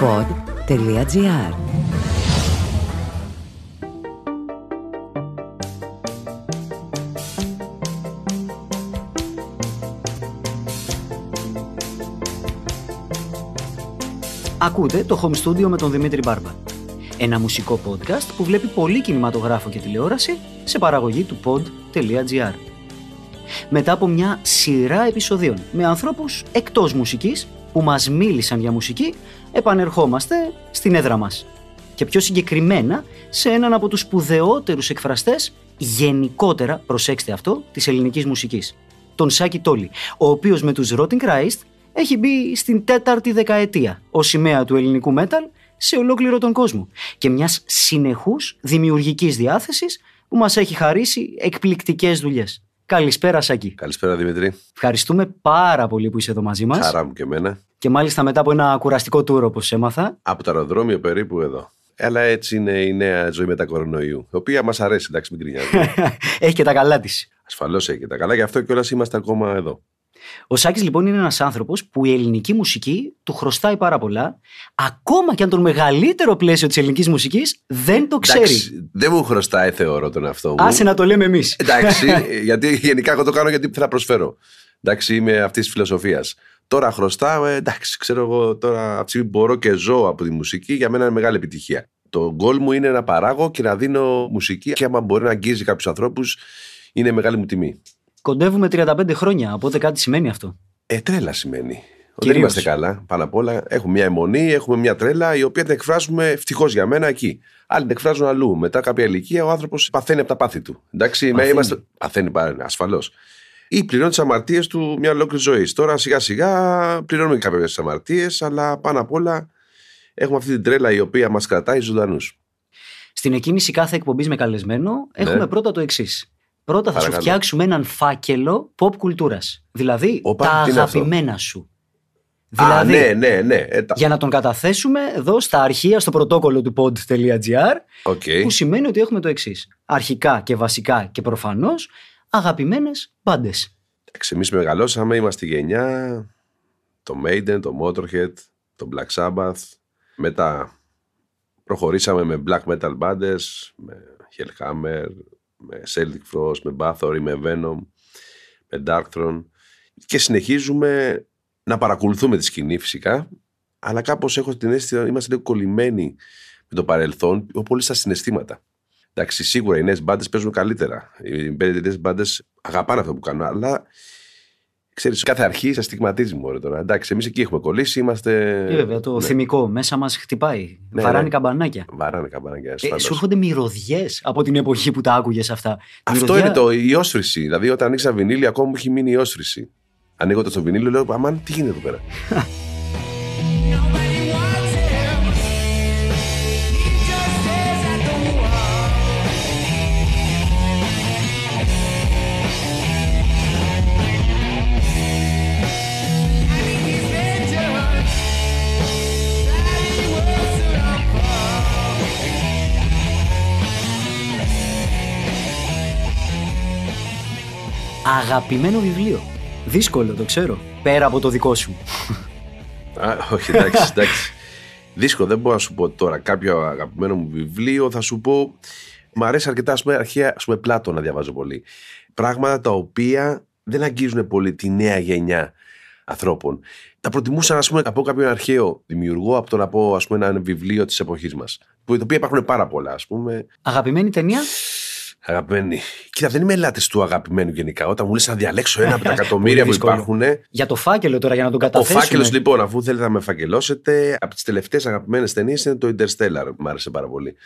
pod.gr Ακούτε το Home Studio με τον Δημήτρη Μπάρμπα. Ένα μουσικό podcast που βλέπει πολύ κινηματογράφο και τηλεόραση σε παραγωγή του pod.gr. Μετά από μια σειρά επεισοδίων με ανθρώπους εκτός μουσικής που μας μίλησαν για μουσική, επανερχόμαστε στην έδρα μας. Και πιο συγκεκριμένα σε έναν από τους σπουδαιότερους εκφραστές γενικότερα, προσέξτε αυτό, της ελληνικής μουσικής. Τον Σάκη Τόλι, ο οποίος με τους Rotting Christ έχει μπει στην τέταρτη δεκαετία ως σημαία του ελληνικού μέταλ σε ολόκληρο τον κόσμο και μιας συνεχούς δημιουργικής διάθεσης που μας έχει χαρίσει εκπληκτικές δουλειές. Καλησπέρα Σάκη. Καλησπέρα Δημήτρη. Ευχαριστούμε πάρα πολύ που είσαι εδώ μαζί μας. Χαρά μου και εμένα. Και μάλιστα μετά από ένα κουραστικό τούρο όπως έμαθα. Από το αεροδρόμιο περίπου εδώ. Αλλά έτσι είναι η νέα ζωή μετά κορονοϊού. Η οποία μας αρέσει, εντάξει, μην κρινιάζουμε. έχει και τα καλά της. Ασφαλώς έχει και τα καλά, γι' αυτό κιόλας είμαστε ακόμα εδώ. Ο Σάκης λοιπόν είναι ένας άνθρωπος που η ελληνική μουσική του χρωστάει πάρα πολλά, ακόμα και αν τον μεγαλύτερο πλαίσιο της ελληνικής μουσικής δεν το ξέρει. Εντάξει, δεν μου χρωστάει θεωρώ τον αυτό μου. Άσε να το λέμε εμείς. Εντάξει, γιατί γενικά εγώ το κάνω γιατί θέλω να προσφέρω. Εντάξει, είμαι αυτής της φιλοσοφίας. Τώρα χρωστάω, ε, εντάξει, ξέρω εγώ τώρα αυτή μπορώ και ζω από τη μουσική, για μένα είναι μεγάλη επιτυχία. Το γκολ μου είναι να παράγω και να δίνω μουσική και άμα μπορεί να αγγίζει κάποιους ανθρώπους, είναι μεγάλη μου τιμή. Κοντεύουμε 35 χρόνια, οπότε κάτι σημαίνει αυτό. Ε, τρέλα σημαίνει. Δεν είμαστε καλά. Πάνω απ' όλα έχουμε μια αιμονή, έχουμε μια τρέλα η οποία την εκφράζουμε ευτυχώς για μένα εκεί. Άλλοι την εκφράζουν αλλού. Μετά κάποια ηλικία ο άνθρωπος παθαίνει από τα πάθη του. Εντάξει, παθαίνει. είμαστε. Παθαίνει ασφαλώς. Ή πληρώνει τις αμαρτίες του μια ολόκληρη ζωή. Τώρα σιγά σιγά πληρώνουμε κάποιες αμαρτίες, αλλά πάνω απ' όλα έχουμε αυτή την τρέλα η οποία μας κρατάει ζωντανούς. Στην εκκίνηση κάθε εκπομπής με καλεσμένο ναι. έχουμε πρώτα το εξής. Πρώτα θα σου φτιάξουμε έναν φάκελο pop κουλτούρας. Δηλαδή Οπα, τα αγαπημένα σου. Δηλαδή, Α, ναι, ναι, ναι. Ε, για να τον καταθέσουμε εδώ στα αρχεία στο πρωτόκολλο του pod.gr okay. που σημαίνει ότι έχουμε το εξής. Αρχικά και βασικά και προφανώς αγαπημένες μπάντες. Εντάξει, εμείς μεγαλώσαμε, είμαστε η γενιά το Maiden, το Motorhead, το Black Sabbath. Μετά προχωρήσαμε με black metal μπάντες, με Hellhammer, με Celtic Frost, με Bathory, με Venom, με Darkthrone και συνεχίζουμε να παρακολουθούμε τη σκηνή φυσικά αλλά κάπως έχω την αίσθηση ότι είμαστε λίγο κολλημένοι με το παρελθόν πολύ στα συναισθήματα. Εντάξει, σίγουρα οι νέες μπάντες παίζουν καλύτερα. Οι νέε μπάντες αγαπάνε αυτό που κάνουν, αλλά Ξέρεις, κάθε αρχή σε στιγματίζει μόνο τώρα. Εντάξει, εμείς εκεί έχουμε κολλήσει. Είμαστε. Ε, βέβαια, το ναι. θυμικό μέσα μας χτυπάει. Ναι, Βαράνε ναι. καμπανάκια. Βαράνε καμπανάκια. Ε, σου έρχονται μυρωδιές από την εποχή που τα άκουγες αυτά. Αυτό Μυρωδιά... είναι το, η όσφρηση. Δηλαδή, όταν ανοίξα βινίλι, ακόμα μου έχει μείνει η όσφρηση. Ανοίγοντα το βινίλιο, λέω Αμάν, τι γίνεται εδώ πέρα; Αγαπημένο βιβλίο. Δύσκολο, το ξέρω. Πέρα από το δικό σου. Α, όχι, εντάξει, εντάξει. Δύσκολο, δεν μπορώ να σου πω τώρα κάποιο αγαπημένο μου βιβλίο. Θα σου πω. Μ' αρέσει αρκετά, ας πούμε, αρχαία, ας πούμε, πλάτο να διαβάζω πολύ. Πράγματα τα οποία δεν αγγίζουν πολύ τη νέα γενιά ανθρώπων. Τα προτιμούσα, ας πούμε, από κάποιον αρχαίο δημιουργό από το να πω, ας πούμε, ένα βιβλίο της εποχής μας. Που τα οποία υπάρχουν πάρα πολλά, ας πούμε. Αγαπημένη ταινία; Αγαπημένη. Κοίτα, δεν είμαι ελάτε του αγαπημένου γενικά. Όταν μου λες να διαλέξω ένα από τα εκατομμύρια που υπάρχουν. Για το φάκελο τώρα, για να τον καταθέσουμε. Ο φάκελος, λοιπόν, αφού θέλετε να με φακελώσετε, από τις τελευταίες αγαπημένες ταινίες είναι το Interstellar. Μ' άρεσε πάρα πολύ.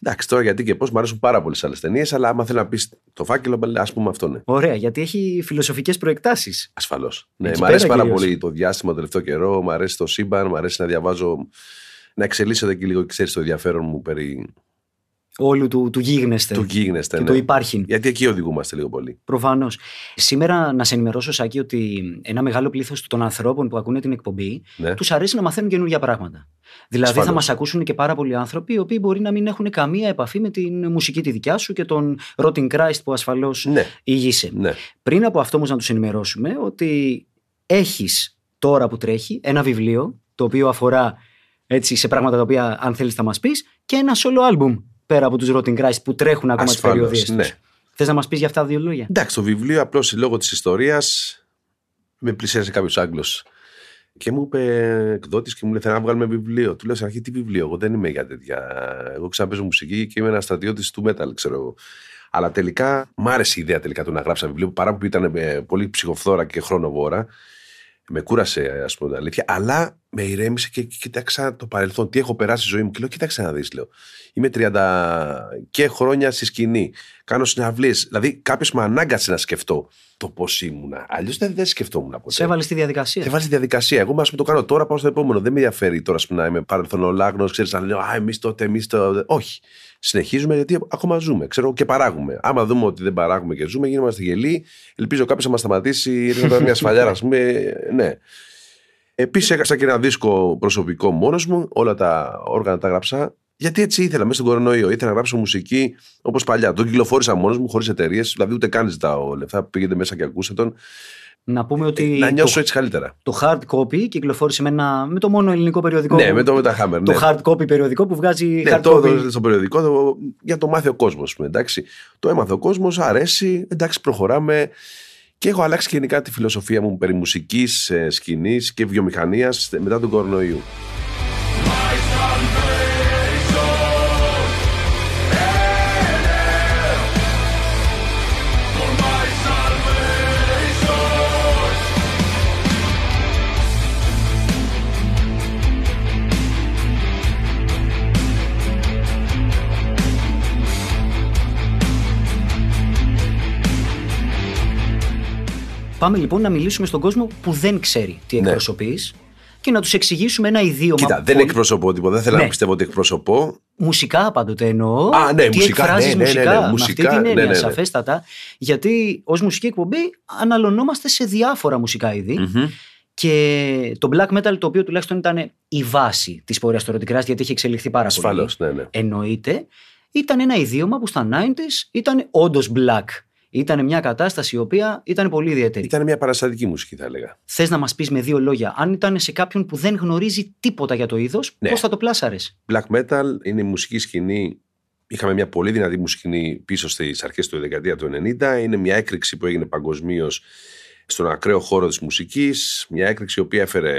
Εντάξει, τώρα γιατί και πώς, μου αρέσουν πάρα πολλές άλλες ταινίες, αλλά άμα θέλω να πεις το φάκελο, ας πούμε αυτό ναι. Ωραία, γιατί έχει φιλοσοφικές προεκτάσεις. Ασφαλώς. Ναι, μου αρέσει πάρα πολύ το διάστημα το τελευταίο καιρό, μου αρέσει το σύμπαν, μου αρέσει να διαβάζω. Να εξελίσσεται και λίγο, ξέρεις, το ενδιαφέρον μου περί όλου του, του γίγνεσθε. Του γίγνεσθε, και ναι. το υπάρχει. Γιατί εκεί οδηγούμαστε λίγο πολύ. Προφανώς. Σήμερα να σε ενημερώσω, Σάκη, ότι ένα μεγάλο πλήθος των ανθρώπων που ακούνε την εκπομπή ναι. τους αρέσει να μαθαίνουν καινούργια πράγματα. Δηλαδή θα μας ακούσουν και πάρα πολλοί άνθρωποι οι οποίοι μπορεί να μην έχουν καμία επαφή με την μουσική τη δικιά σου και τον Rotting Christ που ασφαλώς ναι. ηγείσαι. Ναι. Πριν από αυτό όμως να τους ενημερώσουμε ότι έχεις τώρα που τρέχει ένα βιβλίο το οποίο αφορά έτσι, σε πράγματα τα οποία αν θέλεις θα μας πεις, και ένα solo album πέρα από τους Rotting Christ που τρέχουν ακόμα τις περιοδίες ναι. του. Θες να μας πεις για αυτά δύο λόγια; Εντάξει, το βιβλίο απλώς λόγω της ιστορίας με πλησίασε κάποιος Άγγλος. Και μου είπε εκδότης και μου λέει: Θέλω να βγάλουμε βιβλίο. Του λέω σε αρχή τι βιβλίο. Εγώ δεν είμαι για τέτοια. Εγώ ξαναπέζω μουσική και είμαι ένας στρατιώτης του metal, ξέρω εγώ. Αλλά τελικά μ' άρεσε η ιδέα τελικά του να γράψω ένα βιβλίο παρά που ήταν ε, πολύ ψυχοφθόρα και χρονοβόρα. Με κούρασε, ας πούμε, την αλήθεια. Αλλά με ηρέμησε και κοίταξα το παρελθόν. Τι έχω περάσει στη ζωή μου. Και λέω: Κοίταξε να δεις, λέω. Είμαι 30 και χρόνια στη σκηνή. Κάνω συναυλίες. Δηλαδή, κάποιος με ανάγκασε να σκεφτώ το πώς ήμουνα. Αλλιώς δεν, δεν σκεφτόμουν ποτέ. Σε έβαλες στη διαδικασία. Σε βάλει στη διαδικασία. Εγώ, ας πούμε, το κάνω τώρα, πάω στο επόμενο. Δεν με ενδιαφέρει τώρα πούμε, να είμαι παρελθονολάγνος, ξέρεις να λέω Α, εμείς τότε, εμείς το. Όχι. Συνεχίζουμε γιατί ακόμα ζούμε. Ξέρω και παράγουμε. Άμα δούμε ότι δεν παράγουμε και ζούμε, γίνομαστε γελοί. Ελπίζω κάποιος να μας σταματήσει. Ήρθε μια σφαλιάρα, ας πούμε. Ναι. Επίσης, έκανα και ένα δίσκο προσωπικό μόνος μου. Όλα τα όργανα τα γράψα. Γιατί έτσι ήθελα μέσα στον κορονοϊό. Ήθελα να γράψω μουσική όπως παλιά. Τον κυκλοφόρησα μόνος μου, χωρίς εταιρείες. Δηλαδή, ούτε καν ζητάω λεφτά. Πήγαινε μέσα και ακούσε τον. Να πούμε ότι. Να νιώσω έτσι καλύτερα. Το hard copy κυκλοφόρησε με, ένα, με το μόνο ελληνικό περιοδικό. Ναι, με το Μεταχάμερ. Το ναι. hard copy περιοδικό που βγάζει. Ναι, hard το, copy. το, στο περιοδικό το, για το μάθει ο κόσμος. Εντάξει. Το έμαθε ο κόσμος, αρέσει. Εντάξει, προχωράμε. Και έχω αλλάξει και γενικά τη φιλοσοφία μου περί μουσικής, σκηνής και βιομηχανίας μετά τον κορονοϊό. Πάμε λοιπόν να μιλήσουμε στον κόσμο που δεν ξέρει τι Ναι. εκπροσωπείς και να τους εξηγήσουμε ένα ιδίωμα. Κοίτα, δεν πολύ- εκπροσωπώ τίποτα. Δεν θέλω Ναι. να πιστεύω ότι εκπροσωπώ. Μουσικά πάντοτε εννοώ. Α, ναι, τι μουσικά, εκφράζεις ναι, ναι, ναι, μουσικά, ναι, με μουσικά, αυτή την ναι, έννοια, ναι, ναι. σαφέστατα. Γιατί ως μουσική εκπομπή αναλωνόμαστε σε διάφορα μουσικά είδη. Μμμ. Και το black metal, το οποίο τουλάχιστον ήταν η βάση της πορείας του Erotic Crash, γιατί είχε εξελιχθεί πάρα πολύ. Ασφαλώς, ναι, ναι. Εννοείται, ήταν ένα ιδίωμα που στα 90s ήταν όντως black. Ήταν μια κατάσταση η οποία ήταν πολύ ιδιαίτερη. Ήταν μια παραστατική μουσική, θα έλεγα. Θες να μας πεις με δύο λόγια, αν ήταν σε κάποιον που δεν γνωρίζει τίποτα για το είδος, Ναι. πώς θα το πλάσαρες; Black metal είναι η μουσική σκηνή. Είχαμε μια πολύ δυνατή μουσική σκηνή πίσω στις αρχές του δεκαετία του 90. Είναι μια έκρηξη που έγινε παγκοσμίως στον ακραίο χώρο της μουσικής, μια έκρηξη η οποία έφερε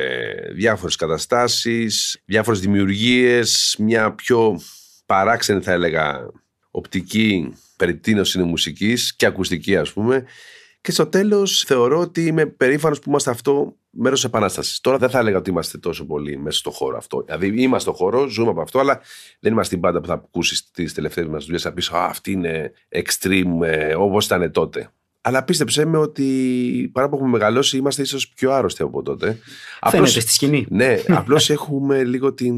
διάφορες καταστάσεις, διάφορες δημιουργίες, μια πιο παράξενη θα έλεγα οπτική περί τίνος είναι μουσικής και ακουστική ας πούμε και στο τέλος θεωρώ ότι είμαι περήφανος που είμαστε αυτό μέρος της επανάστασης. Τώρα δεν θα έλεγα ότι είμαστε τόσο πολύ μέσα στο χώρο αυτό. Δηλαδή είμαστε στο χώρο, ζούμε από αυτό, αλλά δεν είμαστε την πάντα που θα ακούσεις τις τελευταίες μας δουλειές να πεις «Α, αυτή είναι extreme ε, όπως ήταν τότε». Αλλά πίστεψέ με ότι παρά που έχουμε μεγαλώσει, είμαστε ίσως πιο άρρωστοι από τότε. Φαίνεται στη σκηνή. Ναι, απλώς έχουμε λίγο την.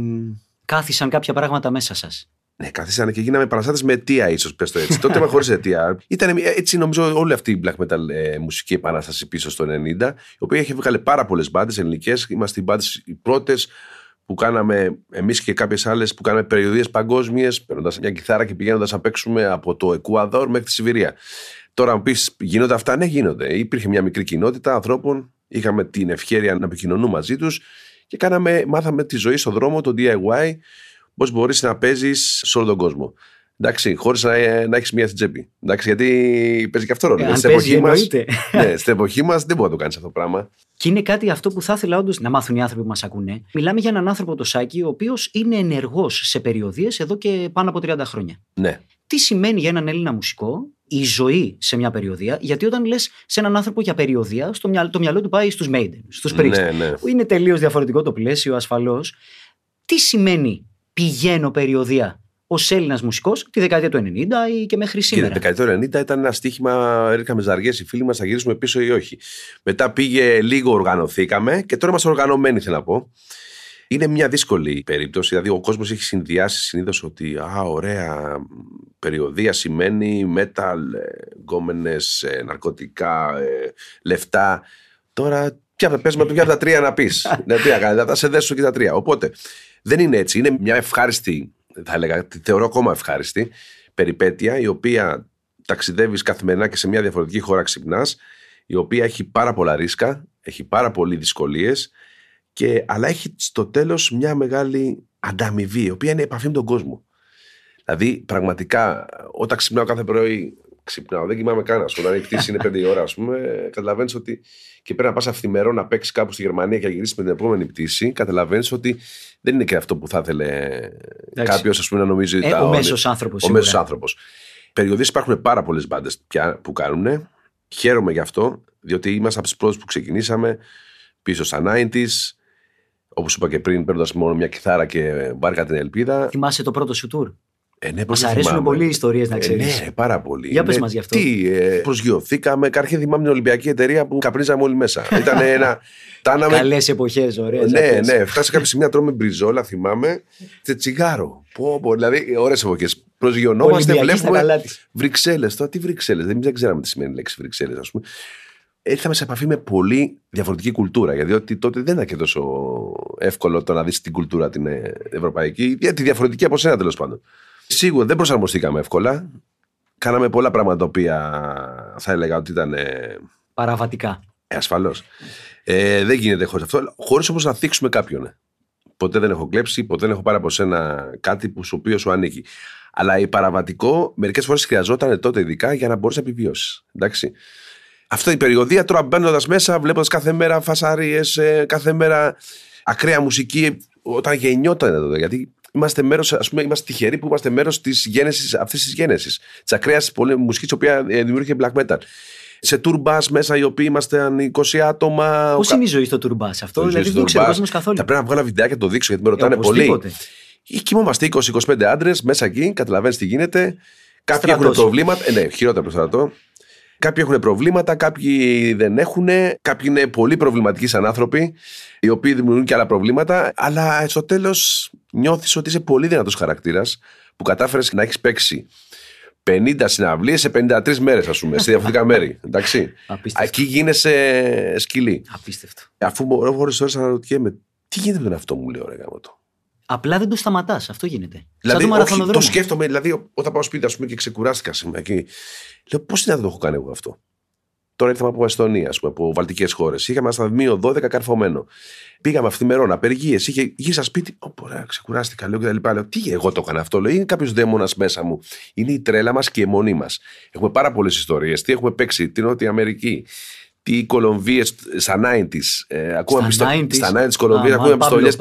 Κάθισαν κάποια πράγματα μέσα σας. Ναι, καθίσανε και γίναμε παραστάτες με αιτία, ίσως πες το έτσι. Τότε με χωρίς αιτία. Ήταν μια- έτσι, νομίζω, όλη αυτή η black metal ε, μουσική επανάσταση πίσω στο 90, η οποία είχε βγάλει πάρα πολλές μπάντες ελληνικές. Είμαστε οι μπάντες οι πρώτες που κάναμε εμείς και κάποιες άλλες που κάναμε περιοδίες παγκόσμιες, παίρνοντας μια κιθάρα και πηγαίνοντας να παίξουμε από το Εκουαδόρ μέχρι τη Σιβηρία. Τώρα, αν πεις γίνονται αυτά, ναι, γίνονται. Υπήρχε μια μικρή κοινότητα ανθρώπων, είχαμε την ευχαίρεια να επικοινωνούμε μαζί τους και κάναμε, μάθαμε τη ζωή στον δρόμο, το DIY, πώς μπορείς να παίζεις σε όλο τον κόσμο. Εντάξει, χωρίς να, να έχεις μία στην τσέπη. Εντάξει, γιατί παίζει και αυτό ρόλο. Ε, αν στην παίζει, εποχή μα εννοείται. ναι, στην εποχή μας δεν μπορεί να το κάνεις αυτό το πράγμα. Και είναι κάτι αυτό που θα ήθελα όντως να μάθουν οι άνθρωποι που μας ακούνε. Μιλάμε για έναν άνθρωπο, το Σάκη, ο οποίος είναι ενεργός σε περιοδίες εδώ και πάνω από 30 χρόνια. Ναι. Τι σημαίνει για έναν Έλληνα μουσικό η ζωή σε μια περιοδία, γιατί όταν λες σε έναν άνθρωπο για περιοδία, στο μυαλό, το μυαλό του πάει στους Maiden, στους Priest. Ναι, ναι. Που είναι τελείως διαφορετικό το πλαίσιο, ασφαλώς. Τι σημαίνει πηγαίνω περιοδία ως Έλληνας μουσικός τη δεκαετία του 90 ή και μέχρι Και σήμερα. τη δεκαετία του 90 ήταν ένα στοίχημα, ρίχναμε ζαριές οι φίλοι μας, θα γυρίσουμε πίσω ή όχι. Μετά πήγε λίγο, οργανωθήκαμε και τώρα είμαστε οργανωμένοι, θέλω να πω. Είναι μια δύσκολη περίπτωση. Δηλαδή, ο κόσμος έχει συνδυάσει συνήθως ότι α, ωραία, περιοδία σημαίνει metal, γκόμενες, ναρκωτικά, ε, λεφτά. Τώρα, ποια πες με ποια από τα τρία να πεις. ναι, τι να κάνεις, θα σε δέσω και τα τρία. Οπότε δεν είναι έτσι. Είναι μια ευχάριστη, θα έλεγα, τη θεωρώ ακόμα ευχάριστη περιπέτεια, η οποία ταξιδεύεις καθημερινά και σε μια διαφορετική χώρα ξυπνάς, η οποία έχει πάρα πολλά ρίσκα, έχει πάρα πολλέ δυσκολίες, αλλά έχει στο τέλος μια μεγάλη ανταμοιβή, η οποία είναι επαφή με τον κόσμο. Δηλαδή, πραγματικά, όταν ξυπνάω κάθε πρωί, ξυπνάω, δεν κοιμάμαι καν. Όταν η πτήση είναι 5 η ώρα, ας πούμε, καταλαβαίνεις ότι και πρέπει να πας αυθημερό να παίξεις κάπου στη Γερμανία και να γυρίσεις με την επόμενη πτήση, καταλαβαίνεις ότι δεν είναι και αυτό που θα ήθελε κάποιος να νομίζει. Ε, ο μέσος άνθρωπος. Ο μέσος άνθρωπος. Περιοδίες υπάρχουν πάρα πολλές μπάντες πια που κάνουν. Χαίρομαι γι' αυτό, διότι είμαστε από του πρώτου που ξεκινήσαμε πίσω στα 90s. Όπως είπα και πριν, παίρνοντας μόνο μια κιθάρα και μπάρκα την ελπίδα. Θυμάσαι το πρώτο σου tour; Ε, ναι, Μας αρέσουν πολύ οι ιστορίες να ξέρεις. Ε, ναι, πάρα πολύ. Για πες ναι, μας γι' αυτό. Τι, ε, προσγειωθήκαμε. Καρχήν θυμάμαι την Ολυμπιακή εταιρεία που καπνίζαμε όλοι μέσα. Ήταν ένα. Τάναμε... Καλές εποχές, ωραίες. ναι, ναι. Φτάσα κάποια στιγμή να τρώμε μπριζόλα, θυμάμαι. Και τσιγάρο. Πω, πω, δηλαδή, ωραίες εποχές. Προσγειωνόμαστε, βλέπουμε. Βρυξέλλες. Τώρα τι Βρυξέλλες. Δεν, δεν ξέραμε τι σημαίνει η λέξη Βρυξέλλες, ας πούμε. Ήρθαμε σε επαφή με πολύ διαφορετική κουλτούρα. Γιατί τότε δεν ήταν και τόσο εύκολο το να δεις την κουλτούρα την ε, ευρωπαϊκή, τη διαφορετική από σένα τέλος πάντων. Σίγουρα δεν προσαρμοστήκαμε εύκολα. Κάναμε πολλά πράγματα τα οποία θα έλεγα ότι ήταν. Παραβατικά. Ε, Ασφαλώς. Ε, δεν γίνεται χωρίς αυτό. Χωρίς όμως να θίξουμε κάποιον. Ποτέ δεν έχω κλέψει, ποτέ δεν έχω πάρει από σένα κάτι που σου οποίος σου ανήκει. Αλλά η παραβατικό μερικές φορές χρειαζόταν τότε ειδικά για να μπορέσει να επιβιώσεις. Εντάξει. Αυτό η περιοδία τώρα μπαίνοντας μέσα, βλέποντας κάθε μέρα φασαρίες, ε, κάθε μέρα ακραία μουσική, όταν γεννιόταν τότε. Γιατί είμαστε μέρος, ας πούμε, είμαστε τυχεροί που είμαστε μέρος της γέννηση αυτής της γέννηση. Της ακραίας μουσικής, η οποία ε, δημιούργησε black metal. Σε tour μέσα, οι οποίοι είμαστε 20 άτομα. Πώς είναι η ζωή στο tour αυτό, δηλαδή δεν ξέρω καθόλου. Θα πρέπει να βγάλω ένα βιντεάκι να το δείξω γιατί με ρωτάνε ε, πολύ. Κοιμόμαστε 20-25 άντρες μέσα εκεί, καταλαβαίνεις τι γίνεται. Κάποιοι έχουν προβλήματα. Ε, ναι, χειρότερα προ στρατό. Κάποιοι έχουν προβλήματα, κάποιοι δεν έχουν. Κάποιοι είναι πολύ προβληματικοί σαν άνθρωποι, οι οποίοι δημιουργούν και άλλα προβλήματα. Αλλά στο τέλος νιώθεις ότι είσαι πολύ δυνατός χαρακτήρας που κατάφερες να έχεις παίξει 50 συναυλίες σε 53 μέρες, ας πούμε, σε διαφορετικά μέρη. Εντάξει. Εκεί γίνεσαι σκυλή. Απίστευτο. Αφού ώρε ώρε αναρωτιέμαι, τι γίνεται με τον αυτό μου, λέω ρε γάμο το. Απλά δεν το σταματάς. Αυτό γίνεται. Δηλαδή, Σαν το, όχι, το σκέφτομαι, δηλαδή, όταν πάω σπίτι ας πούμε, και ξεκουράστηκα σήμερα και λέω πώς είναι να το έχω κάνει εγώ αυτό; Τώρα ήρθαμε από Εστονία, πούμε, από βαλτικές χώρες. Είχαμε στα μείον 12 καρφωμένο. Πήγαμε αυθημερών, απεργίες. Είχε γύρισα σπίτι. Ω, ωραία, ξεκουράστηκα, λέω και τα λοιπά. Λέω, τι εγώ το έκανα αυτό. Λέω, είναι κάποιος δαίμονας μέσα μου. Είναι η τρέλα μας και η αιμονή μας. Έχουμε πάρα πολλές ιστορίες. Τι έχουμε παίξει, την Νότια Αμερική, τι Κολομβίες στα 90s. Ε, ακούμε στα 90s, στα 90s Κολομβίας, ακούμε επιστολές.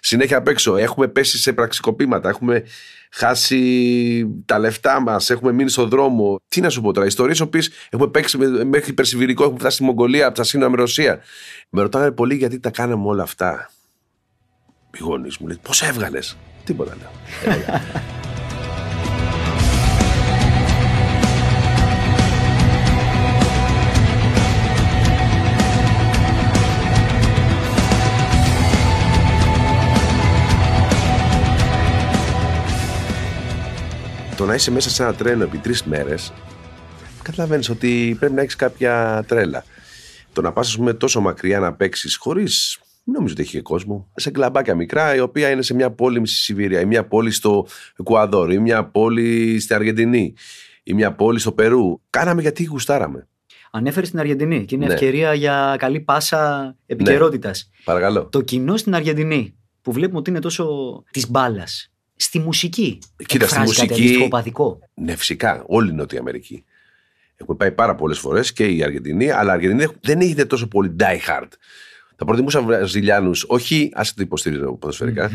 Συνέχεια απ' έξω. Έχουμε πέσει σε πραξικοπήματα. Έχουμε χάσει τα λεφτά μας. Έχουμε μείνει στον δρόμο. Τι να σου πω τώρα. Ιστορίες οποίες έχουμε παίξει μέχρι Περσιβηρικό, έχουμε φτάσει στη Μογγολία, από τα σύνορα με Ρωσία. Με ρωτάνε πολύ γιατί τα κάναμε όλα αυτά. Οι γονείς μου λέει: Πώς έβγαλες; Τίποτα λέω. το να είσαι μέσα σε ένα τρένο επί τρεις μέρες, καταλαβαίνεις ότι πρέπει να έχεις κάποια τρέλα. Το να πας, πούμε, τόσο μακριά να παίξεις χωρίς. Δεν νομίζω ότι έχει και κόσμο. Σε κλαμπάκια μικρά, η οποία είναι σε μια πόλη στη Σιβήρια, ή μια πόλη στο Εκουαδόρ, ή μια πόλη στην Αργεντινή, ή μια πόλη στο Περού. Κάναμε γιατί γουστάραμε. Ανέφερες στην Αργεντινή και είναι ναι. ευκαιρία για καλή πάσα επικαιρότητας. Ναι. Παρακαλώ. Το κοινό στην Αργεντινή που βλέπουμε ότι είναι τόσο της μπάλας στη μουσική. Κοίτα, στη μουσική. Κάτι ναι, φυσικά. Όλη η Νότια Αμερική. Έχουμε πάει πάρα πολλές φορές και η Αργεντινή, αλλά η Αργεντινή δεν έγινε τόσο πολύ die hard. Θα προτιμούσα Βραζιλιάνους, όχι ας το υποστηρίζω ποδοσφαιρικά,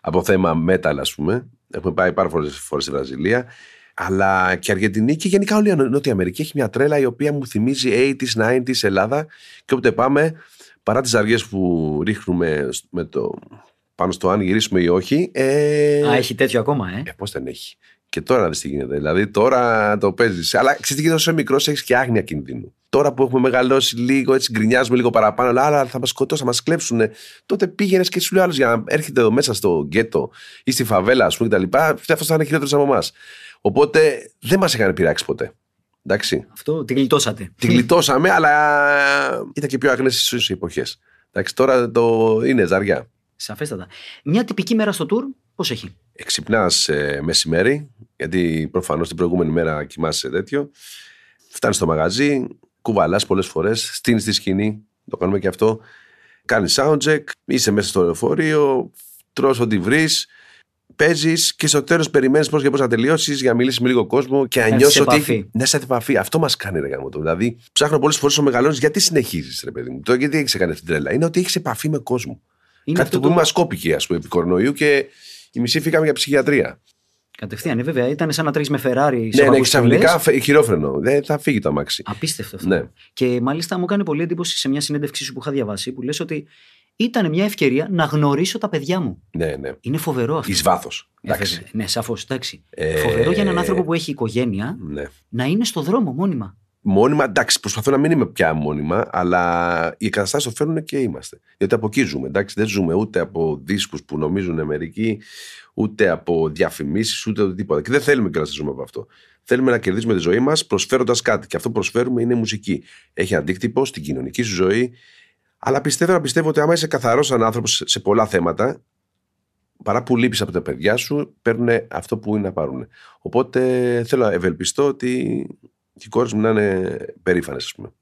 από θέμα metal, ας πούμε. Έχουμε πάει πάρα πολλές φορές στη Βραζιλία. Αλλά και η Αργεντινή και γενικά όλη η Νότια Αμερική έχει μια τρέλα η οποία μου θυμίζει 80s, 90s Ελλάδα. Και όποτε πάμε, παρά τις αργίε που ρίχνουμε με το πάνω στο αν γυρίσουμε ή όχι. Ε... Α, έχει τέτοιο ακόμα, ε. ε Πώς δεν έχει. Και τώρα να δεις τι γίνεται. Δηλαδή τώρα το παίζεις. Αλλά ξέρεις τι γίνεται όσο μικρός έχεις και άγνοια κινδύνου. Τώρα που έχουμε μεγαλώσει λίγο, έτσι γκρινιάζουμε λίγο παραπάνω, αλλά άλλα θα μας σκοτώσουν, θα μας κλέψουν. Τότε πήγαινες και σου λέει άλλος για να έρχεται εδώ μέσα στο γκέτο ή στη φαβέλα, ας πούμε κτλ. Αυτό θα είναι χειρότερος από εμάς. Οπότε δεν μας είχαν πειράξει ποτέ. Εντάξει. Αυτό την γλιτώσατε. Την γλιτώσαμε, αλλά ήταν και πιο αγνέ στι εποχές. τώρα το είναι ζαριά. Σαφέστατα. Μια τυπική μέρα στο tour, πώς έχει; Εξυπνά ε, μεσημέρι, γιατί προφανώς την προηγούμενη μέρα κοιμάσαι τέτοιο. Φτάνεις στο μαγαζί, κουβαλάς πολλές φορές, στείνεις τη σκηνή, το κάνουμε και αυτό. Κάνεις soundcheck, είσαι μέσα στο λεωφορείο, τρως ό,τι βρεις, παίζεις και στο τέλος περιμένεις πώς και πώς να τελειώσεις για να μιλήσεις με λίγο κόσμο και να έρθεις νιώσεις σε ότι. επαφή. έχει- Ναι, σε επαφή. Αυτό μας κάνει ρε γάμο το. Δηλαδή, ψάχνω πολλές φορές ο μεγαλώνεις γιατί συνεχίζεις, ρε παιδί μου; Το γιατί έχεις κάνει αυτή την τρέλα; Είναι ότι έχεις επαφή με κόσμο. Είναι Κάτι αυτό το που μας κόπηκε, ας πούμε, επί κορονοϊού και η μισή φύγαμε για ψυχιατρία. Κατευθείαν, ναι, βέβαια. Ήταν σαν να τρέχεις με Ferrari. σε Ναι, ναι, παγκοσμιολές. ξαφνικά φε- χειρόφρενο. Δεν θα φύγει το αμάξι. Απίστευτο αυτό. Ναι. Και μάλιστα μου έκανε πολύ εντύπωση σε μια συνέντευξή σου που είχα διαβάσει που λες ότι ήταν μια ευκαιρία να γνωρίσω τα παιδιά μου. Ναι, ναι. Είναι φοβερό αυτό. Εις βάθος. Ε, Εντάξει. βέβαια. Ναι, σαφώς. Εντάξει. Ε, Φοβερό για έναν άνθρωπο που έχει οικογένεια Ναι. να είναι στο δρόμο μόνιμα. Μόνιμα, εντάξει, προσπαθώ να μην είμαι πια μόνιμα, αλλά οι καταστάσει το φέρνουν και είμαστε. Διότι από εκεί ζούμε. Εντάξει, δεν ζούμε ούτε από δίσκους που νομίζουν μερικοί, ούτε από διαφημίσεις, ούτε από τίποτα. Και δεν θέλουμε και να ζούμε από αυτό. Θέλουμε να κερδίσουμε τη ζωή μας προσφέροντας κάτι. Και αυτό που προσφέρουμε είναι η μουσική. Έχει αντίκτυπο στην κοινωνική σου ζωή. Αλλά πιστεύω να πιστεύω ότι άμα είσαι καθαρός σαν άνθρωπος σε σε πολλά θέματα, παρά που λείπεις από τα παιδιά σου, παίρνουν αυτό που είναι να πάρουν. Οπότε θέλω να ευελπιστώ ότι και οι κόρες μου να είναι περήφανες, ας πούμε.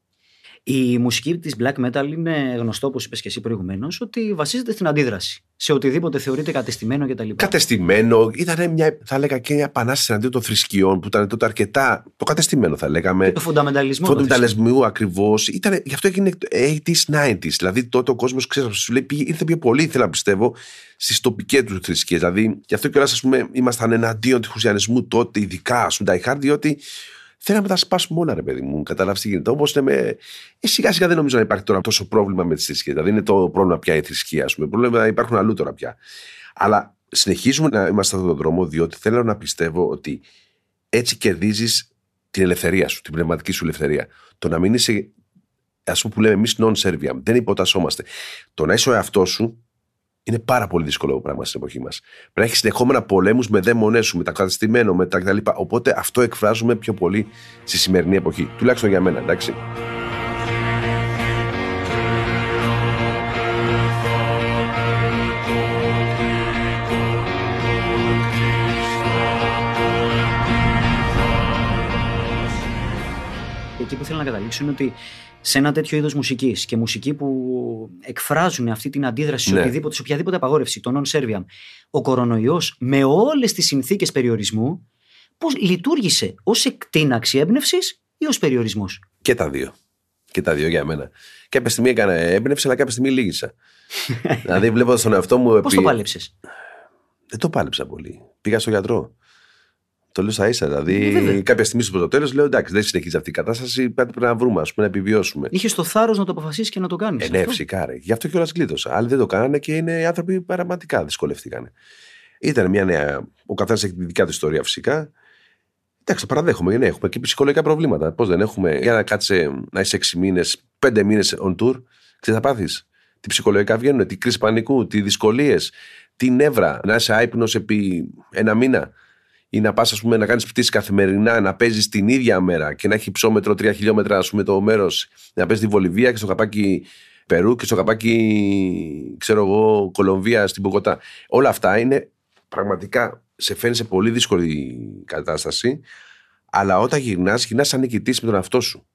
Η μουσική της black metal είναι γνωστό, όπως είπες και εσύ προηγουμένως, ότι βασίζεται στην αντίδραση. Σε οτιδήποτε θεωρείται κατεστημένο κτλ. Κατεστημένο, ήταν μια, θα έλεγα και μια επανάσταση εναντίον των θρησκειών που ήταν τότε αρκετά. Το κατεστημένο, θα λέγαμε. Το φονταμενταλισμό. Φωτομεταλλεσμού ακριβώς. Γι' αυτό έγινε 80s, 90s. Δηλαδή τότε ο κόσμος, ξέρεις, σου λέει, πήγε- ήρθε πιο πολύ, ήθελα να πιστεύω, στις τοπικές τους θρησκείες. Δηλαδή, γι' αυτό κιόλας, ας πούμε, ήμασταν εναντίον του χριστιανισμού τότε, ειδικά, ας πούμε, τα Hard, διότι θέλαμε να τα σπάσουμε όλα, ρε παιδί μου. Καταλάβει τι γίνεται. Όπως λέμε, ε, σιγά σιγά δεν νομίζω να υπάρχει τώρα τόσο πρόβλημα με τι θρησκείε. Δηλαδή, είναι το πρόβλημα πια η θρησκεία, ας πούμε. Πρόβλημα υπάρχουν αλλού τώρα πια. Αλλά συνεχίζουμε να είμαστε σε αυτόν τον δρόμο, διότι θέλω να πιστεύω ότι έτσι κερδίζεις την ελευθερία σου, την πνευματική σου ελευθερία. Το να μην είσαι, ας πούμε, που λέμε εμείς non-serviam, δεν υποτασσόμαστε. Το να είσαι ο εαυτός σου είναι πάρα πολύ δύσκολο πράγμα στην εποχή μας. Πρέπει να έχεις συνεχόμενα πολέμους με δαίμονές σου, με τα καταστημένο, με τα κτλ. Οπότε αυτό εκφράζουμε πιο πολύ στη σημερινή εποχή. Τουλάχιστον για μένα, εντάξει. Εκεί που θέλω να καταλήξω είναι ότι σε ένα τέτοιο είδος μουσικής και μουσική που εκφράζουν αυτή την αντίδραση σε, Ναι. οτιδήποτε, σε οποιαδήποτε απαγόρευση, το non-serviam, ο κορονοϊός με όλες τις συνθήκες περιορισμού, πώς λειτουργήσε ως εκτείναξη έμπνευσης ή ως περιορισμός; Και τα δύο. Και τα δύο για μένα. Κάποια στιγμή έκανα έμπνευση, αλλά κάποια στιγμή λύγησα. δηλαδή, βλέποντας τον εαυτό μου. Πώς επί- το πάλεψες; Δεν το πάλεψα πολύ. Πήγα στο γιατρό. Το λέω στα ίσα. Δηλαδή, Ε, βέβαια. κάποια στιγμή στο τέλος λέω εντάξει, δεν συνεχίζει αυτή η κατάσταση. Κάτι πρέπει να βρούμε, ας πούμε, να επιβιώσουμε. Είχε το θάρρος να το αποφασίσεις και να το κάνεις. Ε, ναι, φυσικά. Ρε. Γι' αυτό κιόλας γλίτωσα. Άλλοι δεν το κάνανε και είναι οι άνθρωποι πραγματικά δυσκολευτήκαν. Ήταν μια νέα. Ο καθένας έχει τη δικιά του ιστορία φυσικά. Εντάξει, το παραδέχομαι. Ναι, έχουμε και ψυχολογικά προβλήματα. Πώς δεν έχουμε. Για να κάτσε να είσαι 6 μήνες, 5 μήνες on tour, ξέρεις θα πάθεις. Τι ψυχολογικά βγαίνουν, τι κρίση πανικού, τι δυσκολίες, τι νεύρα. Να είσαι άϊπνος επί ένα μήνα ή να πας, πούμε, να κάνεις πτήσει καθημερινά, να παίζεις την ίδια μέρα και να έχει ψώμετρο 3 χιλιόμετρα, ας πούμε, το μέρος, να παίζει τη Βολιβία και στο καπάκι Περού και στο καπάκι, ξέρω εγώ, Κολομβία στην Ποκοτά. Όλα αυτά είναι πραγματικά σε φαίνει σε πολύ δύσκολη κατάσταση, αλλά όταν γυρνάς, γυρνάς σαν νικητής με τον εαυτό σου.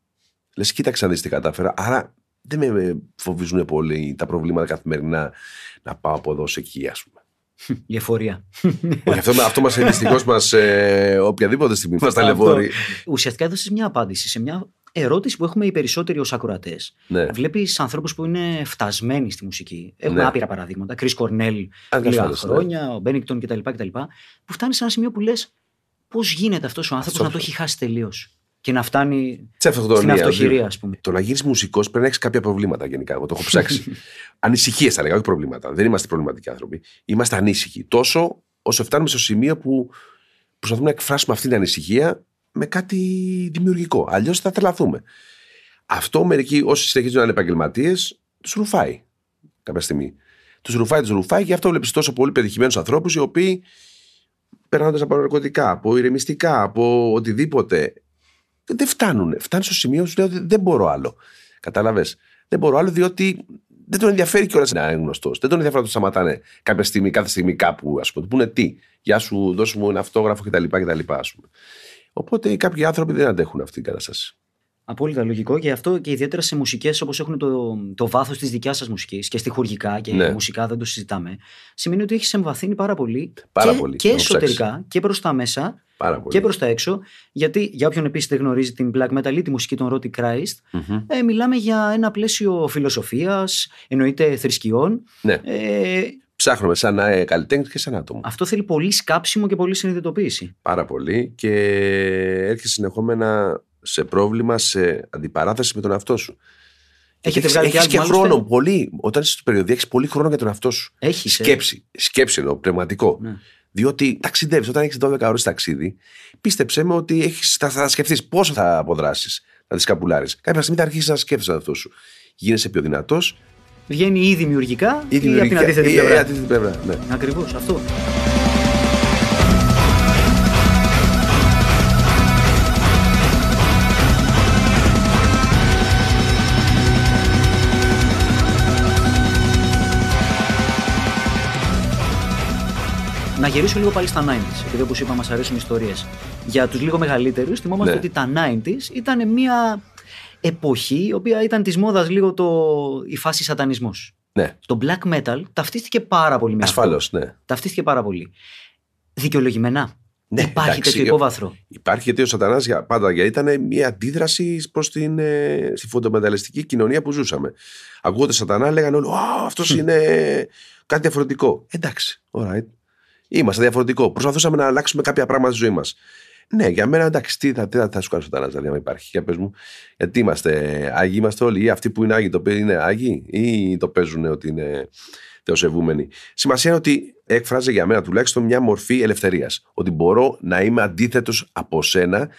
Λες, κοίταξε να δεις τι κατάφερα. Άρα δεν με φοβίζουν πολύ τα προβλήματα καθημερινά να πάω από εδώ σε εκεί, ας πούμε. Η εφορία. Όχι, αυτό, αυτό μας είναι δυστυχώς μας ε, οποιαδήποτε στιγμή μας Αυτό. ταλαιπωρεί. Ουσιαστικά έδωσες μια απάντηση σε μια ερώτηση που έχουμε οι περισσότεροι ως ακροατές. Ναι. Βλέπεις ανθρώπους που είναι φτασμένοι στη μουσική. Έχουμε Ναι. άπειρα παραδείγματα. Κρι Κορνέλ, λίγα Ασφαλώς, ναι. χρόνια, ο Μπένικτον κτλ, κτλ. Που φτάνει σε ένα σημείο που λες πώς γίνεται αυτός ο άνθρωπος να το έχει χάσει τελείως και να φτάνει Σε αυτοκτονία. στην αυτοχειρία, ας πούμε. Το να γίνει μουσικός πρέπει να έχει κάποια προβλήματα γενικά. Εγώ το έχω ψάξει. Ανησυχίες θα λέγα, όχι προβλήματα. Δεν είμαστε προβληματικοί άνθρωποι. Είμαστε ανήσυχοι. Τόσο όσο φτάνουμε στο σημείο που προσπαθούμε να εκφράσουμε αυτή την ανησυχία με κάτι δημιουργικό. Αλλιώς θα τρελαθούμε. Αυτό μερικοί όσοι συνεχίζουν να είναι επαγγελματίες, τους ρουφάει κάποια στιγμή. Τους ρουφάει, τους ρουφάει και γι' αυτό βλέπεις τόσο πολύ πετυχημένους ανθρώπους οι οποίοι περνώντας από ναρκωτικά, από ηρεμιστικά, από οτιδήποτε. Δεν φτάνουν. Φτάνουν στο σημείο που σου λέει ότι δεν μπορώ άλλο. Κατάλαβες. Δεν μπορώ άλλο διότι δεν τον ενδιαφέρει κιόλας να είναι γνωστός. Δεν τον ενδιαφέρει να το σταματάνε κάποια στιγμή, κάθε στιγμή κάπου, ας πούμε. Του πούνε τι, Γεια σου, δώσ' μου ένα αυτόγραφο κτλ. κτλ ας πούμε. Οπότε κάποιοι άνθρωποι δεν αντέχουν αυτή την κατάσταση. Απόλυτα λογικό και αυτό και ιδιαίτερα σε μουσικές όπως έχουν το, το βάθος της δικιάς σας μουσικής και στοιχουργικά και Ναι. μουσικά δεν το συζητάμε. Σημαίνει ότι έχεις εμβαθύνει πάρα πολύ. Πάρα και, πολύ, και το έχω εσωτερικά και προς τα μέσα Πάρα πολύ. και προς τα έξω. Γιατί για όποιον επίσης δεν γνωρίζει την black metal ή τη μουσική των Rotti Christ, Μμμ. ε, μιλάμε για ένα πλαίσιο φιλοσοφίας, εννοείται θρησκειών. Ναι. Ε, Ψάχνουμε σαν ε, καλλιτέχνη και σαν άτομο. αυτό θέλει πολύ σκάψιμο και πολύ συνειδητοποίηση. Πάρα πολύ και έρχεσαι συνεχόμενα σε πρόβλημα, σε αντιπαράθεση με τον εαυτό σου. Έχετε έχεις, βγάλει και έχεις άλμπουμ, και χρόνο άλλωστε; πολύ. Όταν είσαι στο περιοδία, έχεις πολύ χρόνο για τον εαυτό σου. Έχεις. Σκέψη. Σκέψη εννοώ, πνευματικό. Ναι. Διότι ταξιδεύεις, όταν έχεις 12 ώρες ταξίδι, πίστεψέ με ότι έχεις, θα, θα σκεφτείς πόσο θα αποδράσεις, θα τις καπουλάρει. Κάποια στιγμή θα αρχίσεις να σκέφτεσαι τον εαυτό σου. Γίνεσαι πιο δυνατός Βγαίνει ή δημιουργικά ή, ή από την δημιουργικά- αντίθετη ή- πλευρά. ή αντίθετη πλευρά. Ναι. Ακριβώς αυτό. Να γυρίσω λίγο πάλι στα 90s, επειδή όπως είπα, μας αρέσουν οι ιστορίες. Για τους λίγο μεγαλύτερους, θυμόμαστε Ναι. ότι τα 90s ήταν μια εποχή η οποία ήταν της μόδας λίγο το... η φάση σατανισμός. ναι. Το black metal ταυτίστηκε πάρα πολύ με αυτό. Ασφαλώς, ναι. Ταυτίστηκε πάρα πολύ. Δικαιολογημένα. Ναι, Υπάρχει εντάξει, τέτοιο υπόβαθρο; Υπάρχει γιατί ο Σατανάς για, πάντα γιατί ήταν μια αντίδραση προς την, ε, στη φωτομεταλλιστική κοινωνία που ζούσαμε. Ακούγοντας Σατανά λέγανε όλοι «Α, αυτός είναι κάτι διαφορετικό». Εντάξει, alright. Είμαστε διαφορετικό. Προσπαθούσαμε να αλλάξουμε κάποια πράγματα στη ζωή μας. Ναι, για μένα εντάξει, τι θα, τι θα, θα σου κάνει ο Σατανάς, δηλαδή, αν υπάρχει. Για πες μου, γιατί είμαστε Άγιοι, είμαστε όλοι, ή αυτοί που είναι Άγιοι το παίζουν είναι Άγιοι, ή το παίζουν ότι είναι θεοσεβούμενοι. Σημασία είναι ότι έκφραζε για μένα τουλάχιστον μια μορφή ελευθερίας. Ότι μπορώ να είμαι αντίθετος από σένα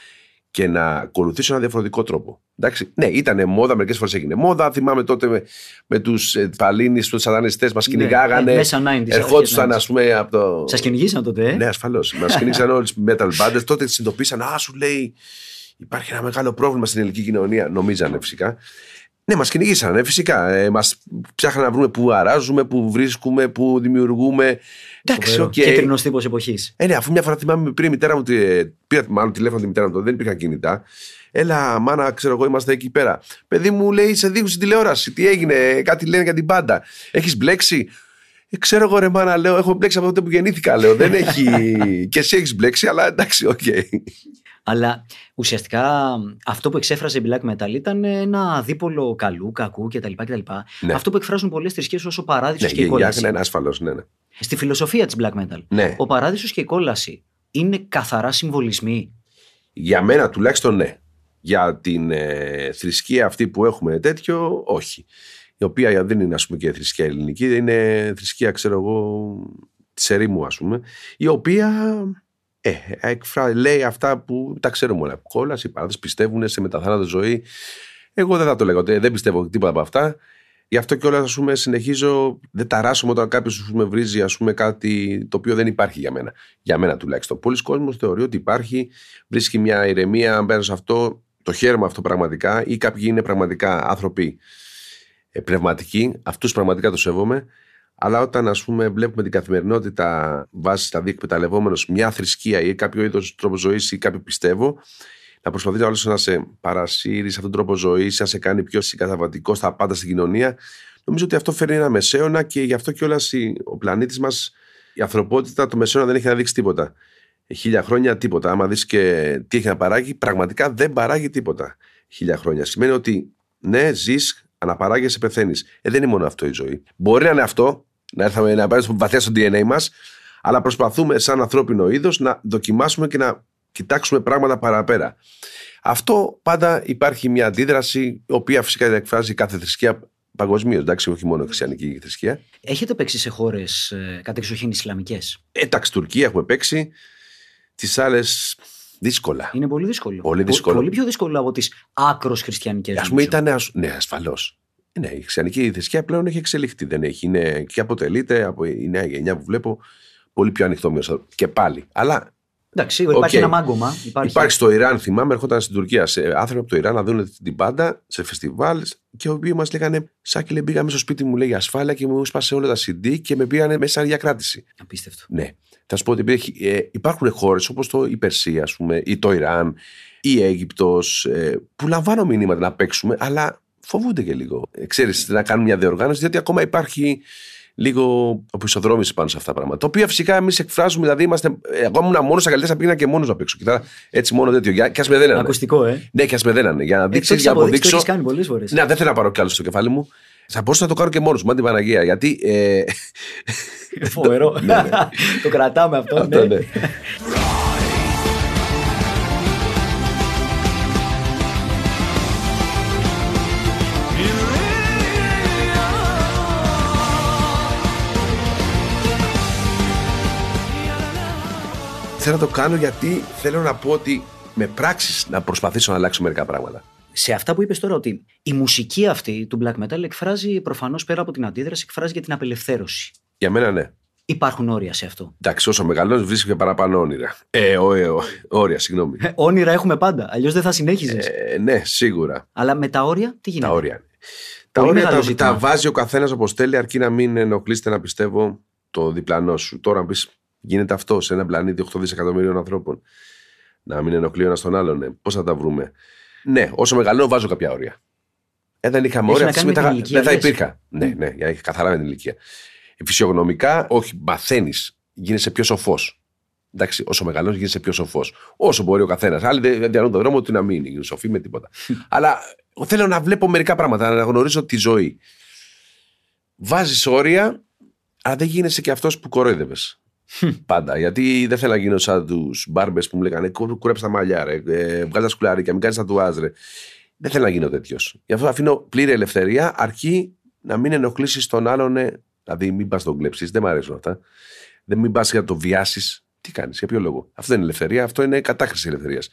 και να ακολουθήσω ένα διαφορετικό τρόπο. Εντάξει, ναι, ήταν μόδα, μερικές φορές έγινε μόδα. Θυμάμαι τότε με, με τους ε, Παλλήνης, τους σατανιστές, μας κυνηγάγανε. ε, μέσα 90s, ερχόντουσαν, αρχές ας πούμε, από το. Σας κυνηγήσαν τότε, ε; Ναι, ασφαλώς. Μας κυνήγησαν όλες τις metal bands. Τότε τι συνειδητοποίησαν. Α, σου λέει, υπάρχει ένα μεγάλο πρόβλημα στην ελληνική κοινωνία. Νομίζανε φυσικά. Ναι, μας κυνηγήσανε, φυσικά. Ε, μας ψάχναν να βρούμε πού αράζουμε, πού βρίσκουμε, πού δημιουργούμε. Εντάξει, Φοβερό. οκ. Κίτρινος τύπος εποχής. Ε, ναι, αφού μια φορά θυμάμαι πήρε η μητέρα μου, τη- πήρα μάλλον τηλέφωνο τη μητέρα μου, τότε δεν υπήρχαν κινητά. Έλα, μάνα, ξέρω εγώ, είμαστε εκεί πέρα. Παιδί μου λέει, σε δείχνουν στην τηλεόραση. Τι έγινε, κάτι λένε για την μπάντα. Έχεις μπλέξει; Ε, ξέρω εγώ, ρε μάνα, λέω, έχω μπλέξει από τότε που γεννήθηκα, λέω. Δεν έχει. και εσύ έχεις μπλέξει, αλλά εντάξει, οκ. Αλλά ουσιαστικά αυτό που εξέφραζε η black metal ήταν ένα δίπολο καλού, κακού κτλ. κτλ. Ναι. Αυτό που εκφράζουν πολλές θρησκείες ως ο παράδεισος ναι, και η για, κόλαση. ναι, ναι, ασφαλώς, ναι, ναι. Στη φιλοσοφία της black metal. Ναι. Ο παράδεισος και η κόλαση είναι καθαρά συμβολισμοί. Για μένα τουλάχιστον ναι. Για την ε, θρησκεία αυτή που έχουμε τέτοιο, όχι. Η οποία δεν είναι ας πούμε και θρησκεία ελληνική, είναι θρησκεία ξέρω εγώ της ερήμου ας πούμε, η οποία ε, εκφρά, λέει αυτά που τα ξέρουμε όλα. Κόλαση, οι παράδες πιστεύουν σε μεταθάνατο ζωή. Εγώ δεν θα το λέγω, δεν πιστεύω τίποτα από αυτά. Γι' αυτό κιόλας, ας πούμε, συνεχίζω. Δεν ταράσσομαι όταν κάποιος με βρίζει, ας πούμε, κάτι το οποίο δεν υπάρχει για μένα. Για μένα τουλάχιστον. Πολλοί κόσμοι θεωρεί ότι υπάρχει, βρίσκει μια ηρεμία μέσα σε αυτό, το χαίρομαι αυτό πραγματικά, ή κάποιοι είναι πραγματικά άνθρωποι ε, πνευματικοί. Αυτούς πραγματικά το σέβομαι. Αλλά όταν ας πούμε βλέπουμε την καθημερινότητα βάσει δηλαδή εκμεταλλευόμενο μια θρησκεία ή κάποιο είδος τρόπο ζωής ή κάποιο πιστεύω, να προσπαθεί άλλο να σε παρασύρει σε αυτόν τον τρόπο ζωής, να σε κάνει πιο συγκαταβατικό στα πάντα στην κοινωνία. Νομίζω ότι αυτό φέρνει ένα μεσαίωνα και γι' αυτό κιόλας ο πλανήτης μας, η ανθρωπότητα, το μεσαίωνα δεν έχει να δείξει τίποτα. Χίλια χρόνια τίποτα. Άμα δεις και τι έχει να παράγει, πραγματικά δεν παράγει τίποτα. Χίλια χρόνια. Σημαίνει ότι ναι, ζεις, αναπαράγεσαι, πεθαίνεις. Ε, δεν είναι μόνο αυτό η ζωή. Μπορεί να είναι αυτό, να έρθαμε να πάμε βαθιά στο DNA μας, αλλά προσπαθούμε σαν ανθρώπινο είδος να δοκιμάσουμε και να κοιτάξουμε πράγματα παραπέρα. Αυτό πάντα υπάρχει μια αντίδραση, η οποία φυσικά εκφράζει κάθε θρησκεία παγκοσμίως, εντάξει, όχι μόνο η χριστιανική θρησκεία. Έχετε παίξει σε χώρες ε, κατεξοχήν Ισλαμικές; Ε, εντάξει, Τουρκία έχουμε παίξει, τις άλλες δύσκολα. Είναι πολύ δύσκολο. Πολύ δύσκολο. πολύ πιο δύσκολο από τις άκρως χριστιανικές. Ας πούμε, ήταν. ασ- Ναι, ασφαλώς. Ναι, η χριστιανική θρησκεία πλέον έχει εξελιχθεί. Δεν έχει. Είναι, και αποτελείται από η νέα γενιά που βλέπω πολύ πιο ανοιχτό μέσο. Και πάλι. Αλλά Εντάξει, σίγουρα υπάρχει Οκ. ένα μάγκωμα. Υπάρχει. Υπάρχει στο Ιράν, θυμάμαι, ερχόταν στην Τουρκία σε άνθρωποι από το Ιράν να δουν την μπάντα σε festivals και οι οποίοι μας λέγανε Σάκη, πήγαμε στο σπίτι μου, λέει ασφάλεια και μου σπάσε όλα τα CD και με πήγανε μέσα για κράτηση. Απίστευτο. Ναι. Θα σου πω ότι υπήρχε, ε, υπάρχουν χώρες όπως το η Περσία, ας πούμε, ή το Ιράν, η Αίγυπτος, ε, που λαμβάνω μηνύματα να παίξουμε, αλλά φοβούνται και λίγο. Ε, ξέρεις, να κάνουν μια διοργάνωση, διότι ακόμα υπάρχει λίγο οπισθοδρόμηση πάνω σε αυτά τα πράγματα. Το οποίο φυσικά εμείς εκφράζουμε, δηλαδή είμαστε. ε, Εγώ ήμουν μόνος στα καλύτερα, πήγαινα και μόνος να παίξω. Κοιτά, έτσι μόνο τέτοιο. Για- Και ας με δένανε. Ακουστικό, ε. Ναι, και ας με δένανε. Για να Ε, δείξεις, το έχεις για να αποδείξει, το αποδείξω. έχεις κάνει πολλές φορές. Ναι, δεν θέλω να πάρω κι άλλο στο κεφάλι μου. Θα μπορούσα να το κάνω και μόνος μου, αν την Παναγία. Γιατί. Ε, Φοβερό. Ναι, ναι. το κρατάμε αυτό. αυτό, ναι. ναι. Θέλω να το κάνω γιατί θέλω να πω ότι με πράξεις να προσπαθήσω να αλλάξω μερικά πράγματα. Σε αυτά που είπες τώρα, ότι η μουσική αυτή του black metal εκφράζει προφανώς πέρα από την αντίδραση, εκφράζει και την απελευθέρωση. Για μένα ναι. Υπάρχουν όρια σε αυτό. Εντάξει, όσο μεγαλώνεις, βρίσκεις και παραπάνω όνειρα. Ε, ο, ε, ο, όρια, συγγνώμη. Ε, Όνειρα έχουμε πάντα. Αλλιώς δεν θα συνέχιζες. Ε, ναι, σίγουρα. Αλλά με τα όρια, τι γίνεται; Τα όρια. είναι. Τα Πολύ όρια μεγάλο τα, ζήτημα. τα βάζει ο καθένας όπως θέλει, αρκεί να μην ενοχλείστε να πιστεύω το διπλανό σου. Τώρα, αν πεις, γίνεται αυτό σε ένα πλανήτη 8 δισεκατομμυρίων ανθρώπων. Να μην ενοχλεί ο ένας τον άλλον. Ναι. Πώς θα τα βρούμε; Ναι, όσο μεγαλώνω, βάζω κάποια όρια. Ε, δεν είχαμε Έχει όρια, να αυτή τη κάνει με στιγμή την θα- δεν θα ηλικία, υπήρχα. Ναι, ναι, για- καθαρά με την ηλικία. Φυσιογνωμικά, όχι, μαθαίνεις, γίνεσαι πιο σοφός. Εντάξει, όσο μεγαλώνεις, γίνεσαι πιο σοφός. Όσο μπορεί ο καθένας. Άλλοι δεν δεν διανύουν τον δρόμο του να μην είναι σοφοί με τίποτα. Αλλά θέλω να βλέπω μερικά πράγματα, να αναγνωρίζω τη ζωή. Βάζεις όρια, αλλά δεν γίνεσαι και αυτός που κορόιδευε. Πάντα. Γιατί δεν θέλω να γίνω σαν τους μπάρμπες που μου λέγανε «Κου- Κούρεψε τα μαλλιά, ρε. Ε, βγάλε τα σκουλαρίκια, μην κάνεις τα τουάζ, ρε. Δεν θέλω να γίνω τέτοιος. Γι' αυτό αφήνω πλήρη ελευθερία, αρκεί να μην ενοχλήσεις τον άλλον. ε, Δηλαδή, μην πας τον κλέψεις. Δεν μου αρέσουν αυτά. Δεν μην πας για να το βιάσεις. Τι κάνεις, για ποιο λόγο. Αυτό δεν είναι ελευθερία, αυτό είναι κατάχρηση ελευθερίας.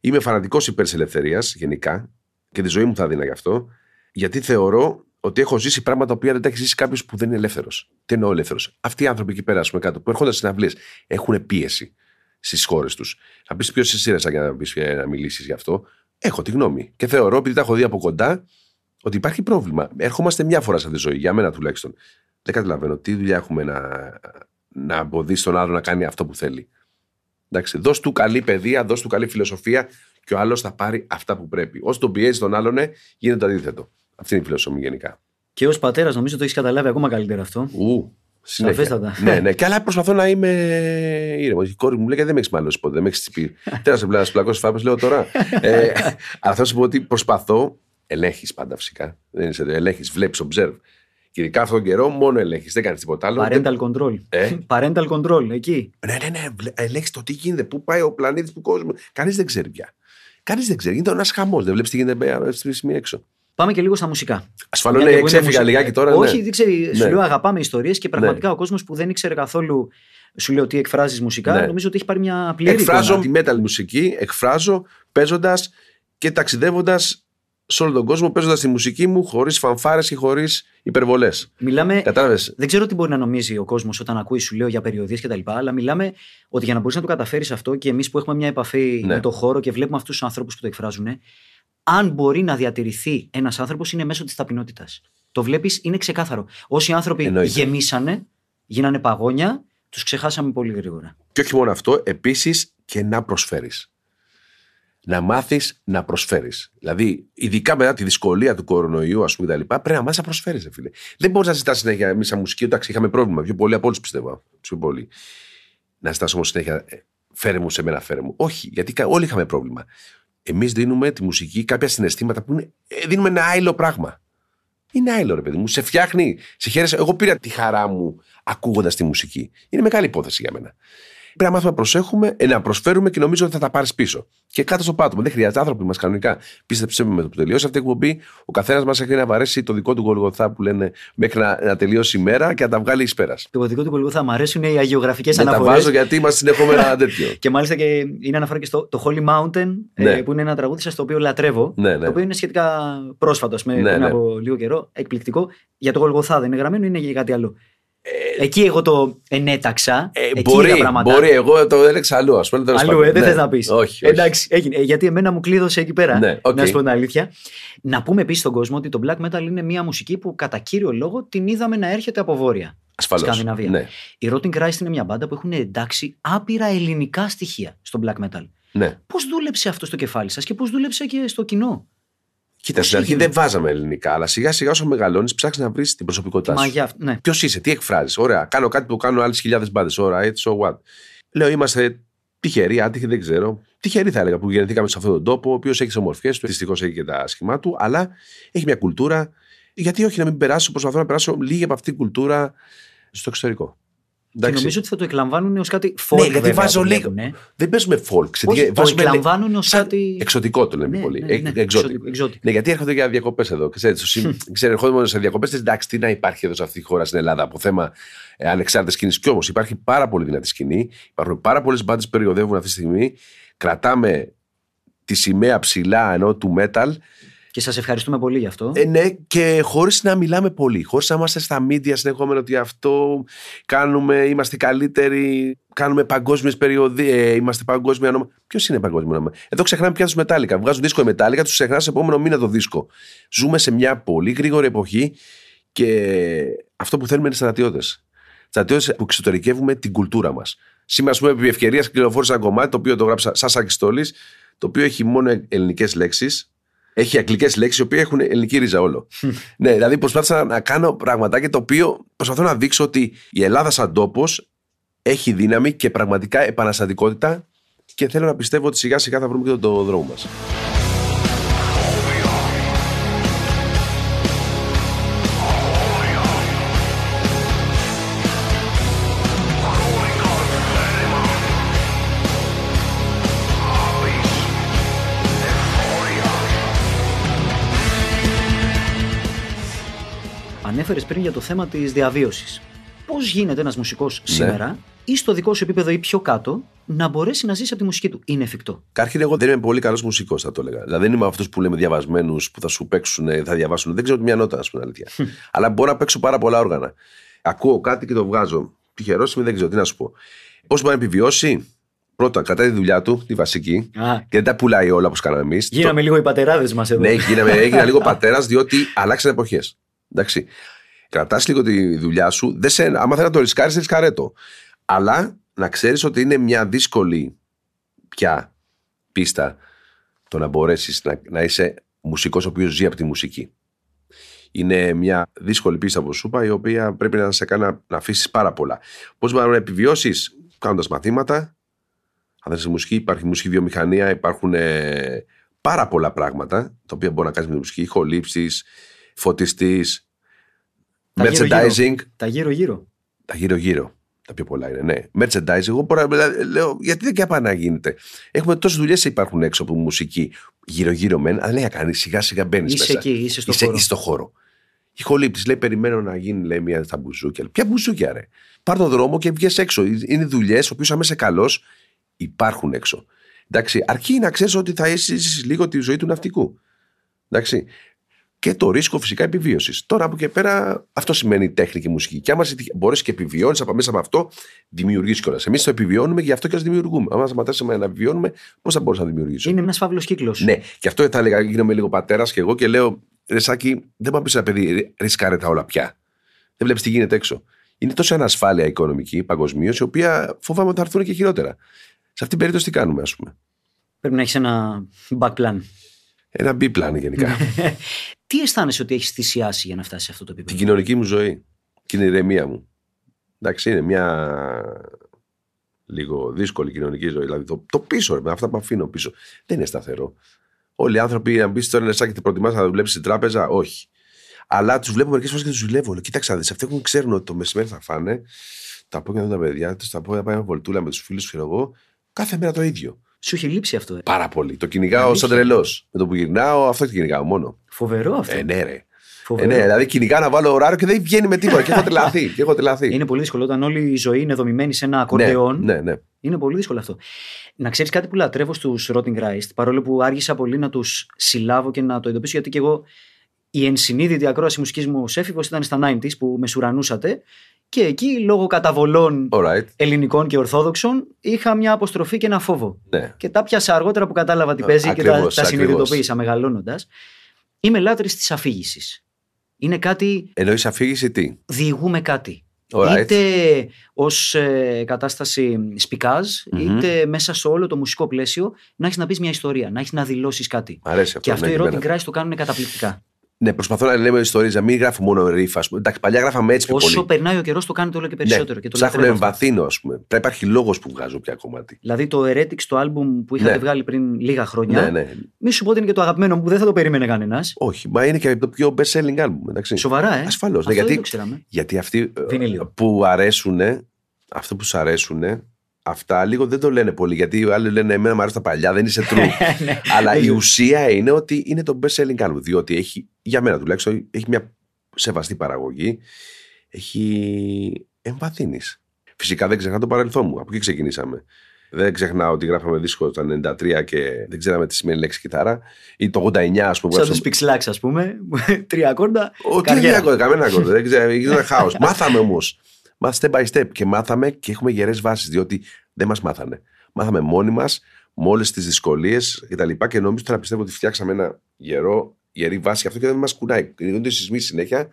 Είμαι φανατικός υπέρ της ελευθερίας γενικά και τη ζωή μου θα δίνα γι' αυτό. Γιατί θεωρώ ότι έχω ζήσει πράγματα που δεν τα έχει ζήσει κάποιος που δεν είναι ελεύθερος. Τι εννοώ ελεύθερος; Αυτοί οι άνθρωποι εκεί πέρα, ας πούμε, κάτω, που έρχονται στις συναυλίες, έχουν πίεση στις χώρες τους. Θα πεις ποιος εσύ ρε, σαν για να, πεις, ε, να μιλήσεις γι' αυτό; Έχω τη γνώμη. Και θεωρώ, επειδή τα έχω δει από κοντά, ότι υπάρχει πρόβλημα. Ερχόμαστε μια φορά σε αυτή τη ζωή, για μένα τουλάχιστον. Δεν καταλαβαίνω τι δουλειά έχουμε να, να εμποδίσει τον άλλο να κάνει αυτό που θέλει. Εντάξει, δώσ' του καλή παιδεία, δώσ' του καλή φιλοσοφία και ο άλλος θα πάρει αυτά που πρέπει. Όσο τον πιέζει τον άλλον, ναι, γίνεται το αντίθετο. Αυτή είναι η φιλοσοφία γενικά. Και ως πατέρας, νομίζω το έχεις καταλάβει ακόμα καλύτερα αυτό. Ου, συνέχεια. Σαφέστατα. ναι, ναι. Και αλλά προσπαθώ να είμαι ήρεμος. Η κόρη μου λέει δεν με έχεις μάλλον ποτέ, δεν με έχεις τσιπεί. Τέλος σε πλάνα πλακώσει φάπες, λέω τώρα. ε, αλλά θα σου πω ότι προσπαθώ. Ελέγχεις πάντα φυσικά. Δεν είσαι ελέγχεις, βλέπεις, observe. Και ειδικά αυτόν τον καιρό μόνο ελέγχεις. Δεν κάνεις τίποτα άλλο. Parental control. Ε; Parental control, εκεί. Ναι, ναι, ναι. Ελέγχεις το τι γίνεται, πού πάει ο πλανήτης του κόσμου. Κανείς δεν ξέρει πια. Κανείς δεν ξέρει. Είναι ένας χαμός. Δεν βλέπεις τι γίνεται ε, στη στιγμή έξω. Πάμε και λίγο στα μουσικά. Ασφαλώς Μια ναι, και που είναι εξέφυγα μουσική. λιγάκι τώρα. Όχι, ναι. δεν ξέρει. Σου Ναι. λέω αγαπάμε ιστορίες και πραγματικά ο κόσμος που δεν ήξερε καθόλου. Σου λέω τι εκφράζεις μουσικά, Ναι. νομίζω ότι έχει πάρει μια πλήρη Εκφράζω εικόνα. τη metal μουσική, εκφράζω παίζοντας και ταξιδεύοντας σε όλο τον κόσμο, παίζοντας τη μουσική μου χωρίς φανφάρες και χωρίς υπερβολές. Μιλάμε. Κατάλαβες; Δεν ξέρω τι μπορεί να νομίζει ο κόσμος όταν ακούει, σου λέω για περιοδίες κτλ. Αλλά μιλάμε ότι για να μπορείς να το καταφέρεις αυτό και εμείς που έχουμε μια επαφή Ναι. με το χώρο και βλέπουμε αυτούς τους ανθρώπους που το εκφράζουν, αν μπορεί να διατηρηθεί ένας άνθρωπος είναι μέσω της ταπεινότητας. Το βλέπεις, είναι ξεκάθαρο. Όσοι άνθρωποι Εννοείται. γεμίσανε, γίνανε παγόνια, τους ξεχάσαμε πολύ γρήγορα. Και όχι μόνο αυτό, επίσης και να προσφέρεις. Να μάθεις να προσφέρεις. Δηλαδή, ειδικά μετά τη δυσκολία του κορονοϊού, ας πούμε, κτλ., πρέπει να μάθεις να προσφέρεις, φίλε. Δεν μπορείς να ζητάς συνέχεια εμείς σαν μουσική, εντάξει, είχαμε πρόβλημα. Πιο πολύ από όλους πιστεύω. Πιο πολύ. Να ζητάς όμως συνέχεια, ε, φέρε μου σε μένα, φέρε μου. Όχι, γιατί κα- όλοι είχαμε πρόβλημα. Εμείς δίνουμε τη μουσική κάποια συναισθήματα που είναι, ε, δίνουμε ένα άειλο πράγμα. Είναι άειλο, ρε παιδί μου. Σε φτιάχνει, σε χαίρεσαι. Εγώ πήρα τη χαρά μου ακούγοντας τη μουσική. Είναι μεγάλη υπόθεση για μένα. Πρέπει να μάθουμε να προσέχουμε, ε, να προσφέρουμε και νομίζω ότι θα τα πάρεις πίσω. Και κάτω στο πάτωμα. Δεν χρειάζεται άνθρωποι μας κανονικά. Πίστεψε με με το που τελειώσει αυτή η εκπομπή, ο καθένας μας έχει να βαρέσει το δικό του γολγοθά που λένε μέχρι να, να τελειώσει η μέρα και να τα βγάλει εις πέρας. Το δικό του Γολγοθά μου αρέσουν οι αγιογραφικές Δεν τα αναφορές. βάζω γιατί είμαστε συνεχόμενα τέτοιο. Και μάλιστα και είναι αναφορά και στο το Holy Mountain, Ναι. ε, που είναι ένα τραγούδι σας το οποίο λατρεύω. Ναι, ναι. Το οποίο είναι σχετικά πρόσφατο, με Ναι, πριν ναι. από λίγο καιρό. Εκπληκτικό. Για το Γολγοθά δεν είναι γραμμένο, είναι για κάτι άλλο. Εκεί εγώ το ενέταξα. Ε, εκεί μπορεί, είδα πράγματα. μπορεί, εγώ το έλεγξα αλλού, ας πούμε. τέλος Αλλού, πάντων. ε, δεν Ναι. θες να πεις. Όχι, όχι. Εντάξει, έγινε. Ε, γιατί εμένα μου κλείδωσε εκεί πέρα. Ναι, οκ. Να σου πω την αλήθεια. Να πούμε επίσης στον κόσμο ότι το black metal είναι μια μουσική που κατά κύριο λόγο την είδαμε να έρχεται από βόρεια. Ασφαλώς. Σκανδιναβία. Ναι. Οι Rotting Christ είναι μια μπάντα που έχουν εντάξει άπειρα ελληνικά στοιχεία στο black metal. Ναι. Πώς δούλεψε αυτό στο κεφάλι σας και πώς δούλεψε και στο κοινό; Κοίτα, στην αρχή δεν βάζαμε ελληνικά, αλλά σιγά σιγά όσο μεγαλώνεις, ψάχνει να βρεις την προσωπικότητά σου. Μαγιά, ναι. Ποιος είσαι, τι εκφράζεις. Ωραία, κάνω κάτι που κάνουν άλλες χιλιάδες μπάντες. Ωραία, έτσι, so what; Λέω, είμαστε τυχεροί, άτυχοι, δεν ξέρω. Τυχεροί θα έλεγα που γεννηθήκαμε σε αυτόν τον τόπο, ο οποίος έχει τις ομορφιές του, δυστυχώς έχει και τα σχημά του, αλλά έχει μια κουλτούρα. Γιατί όχι να μην περάσω, προσπαθώ να περάσω λίγη από αυτή την κουλτούρα στο εξωτερικό. Και νομίζω ότι θα το εκλαμβάνουν ως κάτι folk. Ναι, γιατί βάζω λίγο. Δεν παίζουμε folk. Όχι, το εκλαμβάνουν ως κάτι. Εξωτικό το λέμε Ναι, πολύ. ναι, Ε, ναι, εξώτικο. εξώτικο. Ναι, γιατί έρχονται για διακοπές εδώ. Ξέρετε, ξέρω, ερχόμαστε σε διακοπές. Εντάξει, τι να υπάρχει εδώ σε αυτή τη χώρα στην Ελλάδα από θέμα ε, ανεξάρτητη σκηνή. Κι όμως υπάρχει πάρα πολύ δυνατή σκηνή. Υπάρχουν πάρα πολλές μπάντες που περιοδεύουν αυτή τη στιγμή. Κρατάμε τη σημαία ψηλά ενώ του metal. Και σας ευχαριστούμε πολύ γι' αυτό. Ε, ναι, και χωρίς να μιλάμε πολύ. Χωρίς να είμαστε στα media συνεχόμενο ότι αυτό κάνουμε, είμαστε καλύτεροι, κάνουμε παγκόσμιες περιοδίε, ε, είμαστε παγκόσμια όνομα. Ποιος είναι παγκόσμιο όνομα; Εδώ ξεχνάμε πια τους Μετάλλικα. Βγάζουν δίσκο οι Μετάλλικα, τους ξεχνάς σε επόμενο μήνα το δίσκο. Ζούμε σε μια πολύ γρήγορη εποχή και αυτό που θέλουμε είναι στρατιώτες. Στρατιώτες που εξωτερικεύουμε την κουλτούρα μας. Σήμερα, ας πούμε, επί ευκαιρίας κυκλοφόρησα ένα κομμάτι το οποίο το γράψα Σάσα Κιστόλης, το οποίο έχει μόνο ελληνικές λέξεις έχει αγγλικές λέξεις, οι οποίε έχουν ελληνική ρίζα όλο. ναι, δηλαδή προσπάθησα να κάνω πραγματάκια το οποίο προσπαθώ να δείξω ότι η Ελλάδα σαν τόπος έχει δύναμη και πραγματικά επαναστατικότητα και θέλω να πιστεύω ότι σιγά σιγά θα βρούμε και τον, τον δρόμο μας. Ανέφερες πριν για το θέμα της διαβίωσης. Πώς γίνεται ένας μουσικός Ναι. σήμερα, ή στο δικό σου επίπεδο ή πιο κάτω, να μπορέσει να ζήσει από τη μουσική του; Είναι εφικτό. Καταρχήν, εγώ δεν είμαι πολύ καλός μουσικός, θα το έλεγα. Δηλαδή, δεν είμαι αυτού που λέμε διαβασμένους που θα σου παίξουν, θα διαβάσουν. Δεν ξέρω μια νότα, ας πούμε, αλήθεια. Αλλά μπορώ να παίξω πάρα πολλά όργανα. Ακούω κάτι και το βγάζω. Τυχερός είμαι, δεν ξέρω τι να σου πω. Πώς μπορεί να επιβιώσει, πρώτα κρατάει τη δουλειά του, τη βασική, Α, και δεν τα πουλάει όλα όπως κάναμε εμείς. γίναμε λίγο οι πατεράδες μας εδώ. Ναι, γίναμε, έγινα λίγο πατέρας, διότι αλλάξαν εποχές. Εντάξει. Κρατάς λίγο τη δουλειά σου. Δεν σε, άμα θέλεις να το ρισκάρεις, ρισκαρέτο. Αλλά να ξέρεις ότι είναι μια δύσκολη πια πίστα το να μπορέσεις να, να είσαι μουσικός ο οποίος ζει από τη μουσική. Είναι μια δύσκολη πίστα, όπως σου είπα, η οποία πρέπει να σε κάνει να, να αφήσεις πάρα πολλά. Πώς μπορείς να επιβιώσεις; Κάνοντας μαθήματα. Αν δεν είσαι μουσική, υπάρχει μουσική βιομηχανία, υπάρχουν ε, πάρα πολλά πράγματα τα οποία μπορείς να κάνεις με τη μουσική. Ηχολήψεις, φωτιστής, Τα γύρω-γύρω. merchandising. Τα γύρω-γύρω. Τα γύρω-γύρω. Τα πιο πολλά είναι, ναι. Merchandising. Εγώ μπορώ, να- λέω, γιατί δεν και πάει να γίνεται. Έχουμε τόσες δουλειές υπάρχουν έξω από μουσική. Γύρω-γύρω μεν, αλλά λέει να κάνει σιγά σιγά μπαίνεις Είσαι μέσα. εκεί, είσαι στο είσαι, χώρο. είσαι στο χώρο. Ηχολήπτης λέει: Περιμένω να γίνει λέει, μια στα μπουζούκια. Ποια μπουζούκια, ρε; Πάρ τον δρόμο και βγει έξω. Είναι δουλειές, ο οποίος αμέσω καλός υπάρχουν έξω. Εντάξει, αρκεί να ξέρεις ότι θα είσαι λίγο τη ζωή του ναυτικού. Εντάξει. Και το ρίσκο φυσικά επιβίωσης. Τώρα από εκεί πέρα αυτό σημαίνει τέχνη και μουσική. Και άμα μπορείς και επιβιώνεις από μέσα από αυτό, δημιουργείς κιόλας. Εμείς το επιβιώνουμε και γι' αυτό και ας δημιουργούμε. Αν σταματήσουμε να επιβιώνουμε, πώς θα μπορούσα να δημιουργήσω. Είναι ένας φαύλος κύκλος. Ναι, και αυτό θα έλεγα, γίνομαι λίγο πατέρας και εγώ και λέω, ρε Σάκη, δεν πάω πει ένα παιδί, ρισκάρε τα όλα πια. Δεν βλέπεις τι γίνεται έξω. Είναι τόσο ανασφάλεια οικονομική παγκοσμίω, η οποία φοβάμαι ότι θα έρθουν και χειρότερα. Σε αυτήν την περίπτωση τι κάνουμε, ας πούμε; Πρέπει να έχεις ένα back plan. Ένα B-plan γενικά. Τι αισθάνεσαι ότι έχεις θυσιάσει για να φτάσεις σε αυτό το την επίπεδο. κοινωνική μου ζωή και την ηρεμία μου. Εντάξει, είναι μια λίγο δύσκολη κοινωνική ζωή. Δηλαδή το, το πίσω, ρε, με αυτά που αφήνω πίσω. Δεν είναι σταθερό. Όλοι οι άνθρωποι, αν μπει τώρα ένα σάκι, προτιμάς να δουλέψεις στην τράπεζα, όχι. Αλλά τους βλέπω μερικές φορές και τους δουλεύω. Λέω, Κοίταξε, να δεις, αυτοί έχουν ξέρουν ότι το μεσημέρι θα φάνε, τα απόγευμα τα παιδιά τους, τα απόγευμα πάει μια βολτούλα με τους φίλους, ξέρω εγώ. Κάθε μέρα το ίδιο. Σου έχει λείψει αυτό. ε. Πάρα πολύ. Το κυνηγάω Αλήθεια. σαν τρελός. Με το που γυρνάω, αυτό το κυνηγάω μόνο. Φοβερό αυτό. Ε, ναι, ρε. Ε, Φοβερό. ναι, δηλαδή κυνηγάω να βάλω ωράριο και δεν βγαίνει με τίποτα. και έχω τρελαθεί. Και έχω τρελαθεί. Είναι πολύ δύσκολο όταν όλη η ζωή είναι δομημένη σε ένα ακορντεόν. Ναι, ναι, ναι. Είναι πολύ δύσκολο αυτό. Να ξέρεις κάτι που λατρεύω στους Rotting Christ, παρόλο που άργησα πολύ να τους συλλάβω και να το εντοπίσω, γιατί και εγώ η ενσυνείδητη ακρόαση μουσικής μου σε έφηβος ήταν στα 90s που με σουρανούσατε. Και εκεί, λόγω καταβολών Alright. ελληνικών και ορθόδοξων, είχα μια αποστροφή και ένα φόβο. Ναι. Και τα πιάσα αργότερα που κατάλαβα τι Α, παίζει και τα, ακριβώς, τα ακριβώς. συνειδητοποίησα μεγαλώνοντας. Είμαι λάτρης της αφήγησης. Είναι κάτι. Εννοείς αφήγηση τι; Διηγούμε κάτι. Alright. Είτε ως ε, κατάσταση σπικάζ, Μμμ. είτε μέσα σε όλο το μουσικό πλαίσιο να έχεις να πεις μια ιστορία, να έχεις να δηλώσεις κάτι. Μ' αρέσει αυτό. Και αυτό ναι, οι και Rotting εμένα. Christ το κάνουν καταπληκτικά. Ναι, προσπαθώ να λέμε ιστορίε, να μην γράφουμε μόνο ρίφα. ας πούμε. Εντάξει, παλιά γράφαμε έτσι πιο Όσο πολύ. περνάει ο καιρός, το κάνετε όλο και περισσότερο. ναι, και το ψάχνω να λατρεύω αυτό. εμβαθύνω, ας πούμε. Πρέπει να υπάρχει λόγος που βγάζω πια κομμάτι. Δηλαδή το Heretics, το άλμπουμ που είχατε Ναι. βγάλει πριν λίγα χρόνια. Ναι, ναι. Μη σου πω ότι είναι και το αγαπημένο μου που δεν θα το περίμενε κανένας. Όχι, μα είναι και το πιο best selling album. Εντάξει. Σοβαρά, ε. Ασφαλώς, Αυτό ναι, δεν γιατί- το ξέραμε. Γιατί αυτοί ε, Βινίλιο. που αρέσουν, αυτό που σου αρέσουν, αυτά λίγο δεν το λένε πολύ. Γιατί οι άλλοι λένε Εμένα μου αρέσουν τα παλιά, δεν είσαι true. Ναι. Αλλά η Λίγο. ουσία είναι ότι είναι το best selling album. Διότι έχει, για μένα τουλάχιστον, έχει μια σεβαστή παραγωγή. Έχει εμβαθύνεις. Φυσικά δεν ξεχνάω το παρελθόν μου. Από εκεί ξεκινήσαμε. Δεν ξεχνάω ότι γράφαμε δίσκο το 93 και δεν ξέραμε τι σημαίνει λέξη κιθάρα. Ή το 89, ας πούμε. που Σαν γράψαμε- τους Pixlax, ας πούμε. Τρία ακόρντα. ο, τι καριέρα. δεν κανένα κόρδο. Δεν ξέρω, ήταν χάος. μάθαμε όμως. Μάθαμε step by step και μάθαμε και έχουμε γερές βάσεις, διότι δεν μας μάθανε. Μάθαμε μόνοι μας, με όλες τις δυσκολίες κτλ. Και, και νομίζω τώρα πιστεύω ότι φτιάξαμε ένα γερό, γερή βάση γι' αυτό και δεν μας κουνάει. Γίνονται σεισμοί συνέχεια.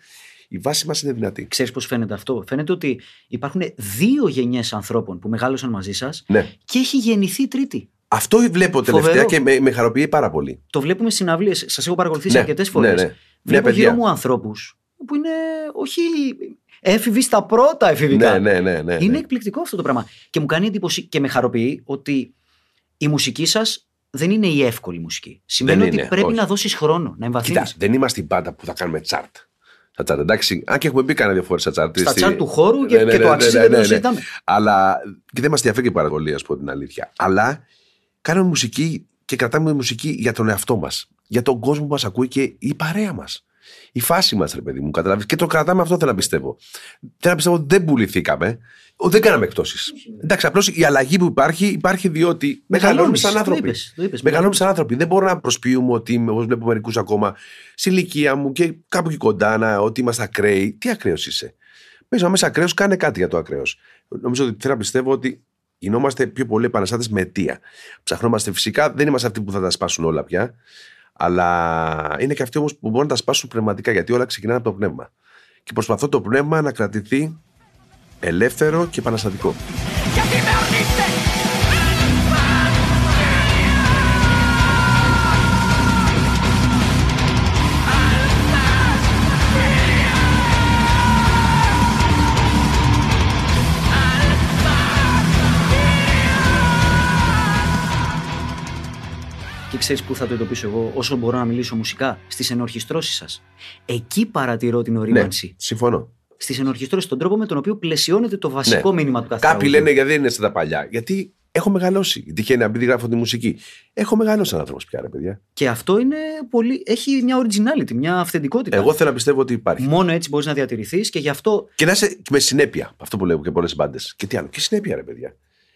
Η βάση μας είναι δυνατή. Ξέρεις πώς φαίνεται αυτό; Φαίνεται ότι υπάρχουν δύο γενιές ανθρώπων που μεγάλωσαν μαζί σας Ναι. και έχει γεννηθεί τρίτη. Αυτό βλέπω τελευταία Φοβερό. και με, με χαροποιεί πάρα πολύ. Το βλέπουμε στι συναυλίε. Σας έχω παρακολουθήσει Ναι, αρκετές φορές. ναι, ναι. Νέα Βλέπω παιδιά. γύρω μου ανθρώπους που είναι όχι έφηβοι στα πρώτα εφηβικά. Ναι, ναι, ναι. ναι, Είναι ναι. εκπληκτικό αυτό το πράγμα. Και μου κάνει εντύπωση και με χαροποιεί ότι η μουσική σας δεν είναι η εύκολη μουσική. Σημαίνει Δεν ότι είναι, πρέπει όχι. να δώσεις χρόνο, να εμβαθύνεις. Κοίτα, δεν είμαστε η μπάντα που θα κάνουμε τσάρτ. Στα τσάρτ, εντάξει. Αν και έχουμε μπει κανένα δύο φορές στα τσάρτ. Στα στη- τσάρτ του χώρου και, Ναι, ναι, και ναι, το ναι, αξίζει, ναι, δεν ναι, το ναι. συζητάμε. Αλλά. και δεν μας ενδιαφέρει και η παραγωγή, ας πω την αλήθεια. Αλλά κάνουμε μουσική και κρατάμε μουσική για τον εαυτό μας. Για τον κόσμο που μας ακούει και η παρέα μας. Η φάση μας, ρε παιδί μου, καταλάβεις. Και το κρατάμε αυτό, θέλω να πιστεύω. Θέλω να πιστεύω ότι δεν πουληθήκαμε. ο, Δεν κάναμε εκτόσεις. Εντάξει, απλώς η αλλαγή που υπάρχει υπάρχει διότι μεγαλώνουμε σαν Το άνθρωποι. είπες, το είπες. Μεγαλώνουμε σαν άνθρωποι. Δεν μπορώ να προσποιούμε ότι είμαι, όπως βλέπω μερικούς ακόμα, στην ηλικία μου και κάπου εκεί κοντά, να, ότι είμαστε ακραίοι. Τι ακραίος είσαι; Πες, άμα είσαι ακραίος, κάνε κάτι για το ακραίος. Νομίζω ότι θέλω να πιστεύω ότι γινόμαστε πιο πολλοί επαναστάτες με αιτία. Ψαχνόμαστε φυσικά, δεν είμαστε αυτοί που θα τα σπάσουν όλα πια. Αλλά είναι και αυτοί όμως που μπορούν να τα σπάσουν πνευματικά, γιατί όλα ξεκινάνε από το πνεύμα. Και προσπαθώ το πνεύμα να κρατηθεί ελεύθερο και επαναστατικό. Γιατί με ορμήστε ξέρεις πού θα το εντοπίσω εγώ, όσο μπορώ να μιλήσω μουσικά, στις ενορχιστρώσεις σας. Εκεί παρατηρώ την Ναι, ορίμανση. συμφωνώ. Στις ενορχιστρώσεις, τον τρόπο με τον οποίο πλαισιώνεται το βασικό Ναι. μήνυμα του κάθε Κάποιοι τραγουδιού. λένε γιατί δεν είναι στα τα παλιά. Γιατί έχω μεγαλώσει. Τυχαίνει να μπει γράφω τη μουσική. Έχω μεγαλώσει σαν άνθρωπος πια, ρε παιδιά. Και αυτό είναι πολύ. έχει μια originality, μια αυθεντικότητα. Εγώ θέλω να πιστεύω ότι υπάρχει. Μόνο έτσι μπορείς να διατηρηθείς και γι' αυτό Και να είσαι με συνέπεια. Αυτό που λέω και πολλές μπάντες. Και τι άλλο. Και συνέπεια, ρε παιδιά.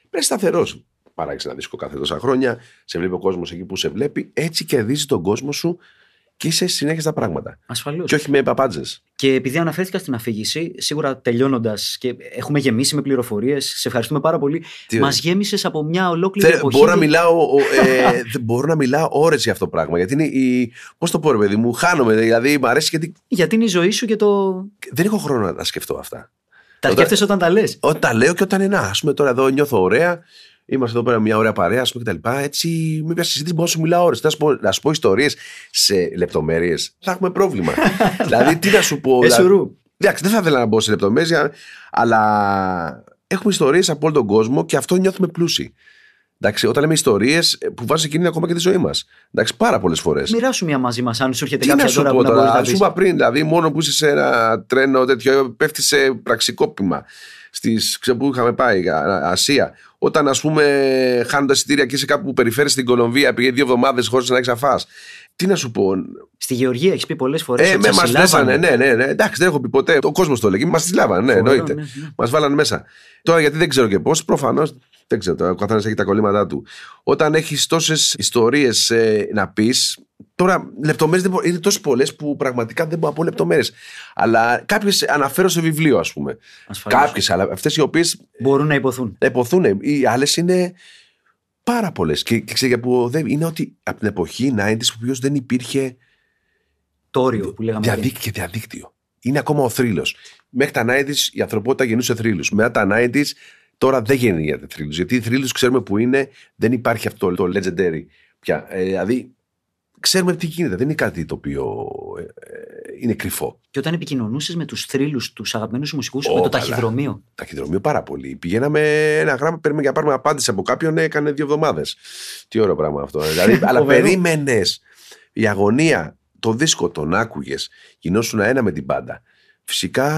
Πρέπει σταθερός. Παράγεις ένα δίσκο κάθε τόσα χρόνια. Σε βλέπει ο κόσμος εκεί που σε βλέπει. Έτσι κερδίζεις τον κόσμο σου και είσαι συνέχεια στα πράγματα. ασφαλώς. Και όχι με παπάντζες. Και επειδή αναφέρθηκα στην αφήγηση, σίγουρα τελειώνοντας και έχουμε γεμίσει με πληροφορίες, σε ευχαριστούμε πάρα πολύ. Τι- Μας γέμισες από μια ολόκληρη εποχή. Μπορώ να μιλάω, ο- ε, δεν μπορώ να μιλάω ώρες για αυτό το πράγμα. Γιατί είναι η. Πώς το πω, ρε παιδί μου, χάνομαι. Δηλαδή, μου αρέσει γιατί Γιατί είναι η ζωή σου και το. δεν έχω χρόνο να τα σκεφτώ αυτά. Τα Όταν- σκέφτεσαι όταν τα λες. Όταν λέω και όταν είναι, α πούμε τώρα εδώ νιώθω ωραία, είμαστε εδώ πέρα μια ωραία παρέα, ας πούμε κτλ. Έτσι, με μια συζήτηση μπορώ να σου μιλάω ώρες. Να σου πω, να σου πω ιστορίες σε λεπτομέρειες, θα έχουμε πρόβλημα. δηλαδή, τι να σου πω. δηλαδή- Εσουρού. Εντάξει, δεν θα ήθελα να μπω σε λεπτομέρειε, αλλά έχουμε ιστορίες από όλο τον κόσμο και αυτό νιώθουμε πλούσιοι. Εντάξει, όταν λέμε ιστορίες που βάζουν κίνδυνο ακόμα και τη ζωή μας. Εντάξει, πάρα πολλές φορές. Μοιράσου μια μαζί μας, αν σου έρχεται Τι να κάποια σου τώρα πω που να μπορείς τώρα, να σου πεις. είπα πριν, δηλαδή, μόνο που είσαι σε ένα τρένο τέτοιο, πέφτει σε πραξικόπημα στις, ξέρω, που είχαμε πάει, Α- Ασία. Όταν, ας πούμε, χάνοντα εισιτήρια και είσαι κάπου που περιφέρεις στην Κολομβία, πήγε δύο εβδομάδες χωρίς να έχεις αφάς. Τι να σου πω; Στη Γεωργία έχεις πει πολλές φορές. Ε, με μας δέσανε, ναι, ναι, ναι. Εντάξει, δεν έχω πει ποτέ. Ο κόσμος το έλεγε. Μας τι λάβανε, ναι, Φοβερό, εννοείται. ναι, ναι. Μας βάλανε μέσα. Τώρα γιατί δεν ξέρω και πώς, προφανώς δεν ξέρω. τώρα, Ο καθένας έχει τα κολλήματά του. Όταν έχεις τόσες ιστορίες να πεις, τώρα λεπτομέρειες είναι τόσο πολλές που πραγματικά δεν μπορώ να πω λεπτομέρειες. Αλλά κάποιες αναφέρω σε βιβλίο, ας πούμε. Ασφαλώς. Κάποιες, αλλά αυτές οι οποίες Μπορούν να υποθούν. υποθούν. Οι άλλες είναι πάρα πολλές. Και, και ξέρεις που δεν είναι ότι από την εποχή 90s που ποιος δεν υπήρχε Το όριο που λέγαμε. πριν. διαδίκτυο και διαδίκτυο. είναι ακόμα ο θρύλος. Μέχρι τα 90s η ανθρωπότητα γεννούσε θρύλους. Μετά τα 90s τώρα δεν γεννιέται θρύλους. Γιατί οι θρύλους ξέρουμε που είναι, δεν υπάρχει αυτό το legendary πια. Ε, δηλαδή ξέρουμε τι γίνεται. Δεν είναι κάτι το οποίο ε, ε, είναι κρυφό. Και όταν επικοινωνούσες με τους θρύλους, τους αγαπημένους μουσικούς, Ω, με το καλά. ταχυδρομείο. Ταχυδρομείο πάρα πολύ. Πηγαίναμε ένα γράμμα, παίρνουμε για να πάρουμε απάντηση από κάποιον, έκανε δύο εβδομάδες. Τι ωραίο πράγμα αυτό. ε. δηλαδή, αλλά Φοβερό. περίμενες η αγωνία, το δίσκο τον άκουγες, γινόσουν ένα με την πάντα. Φυσικά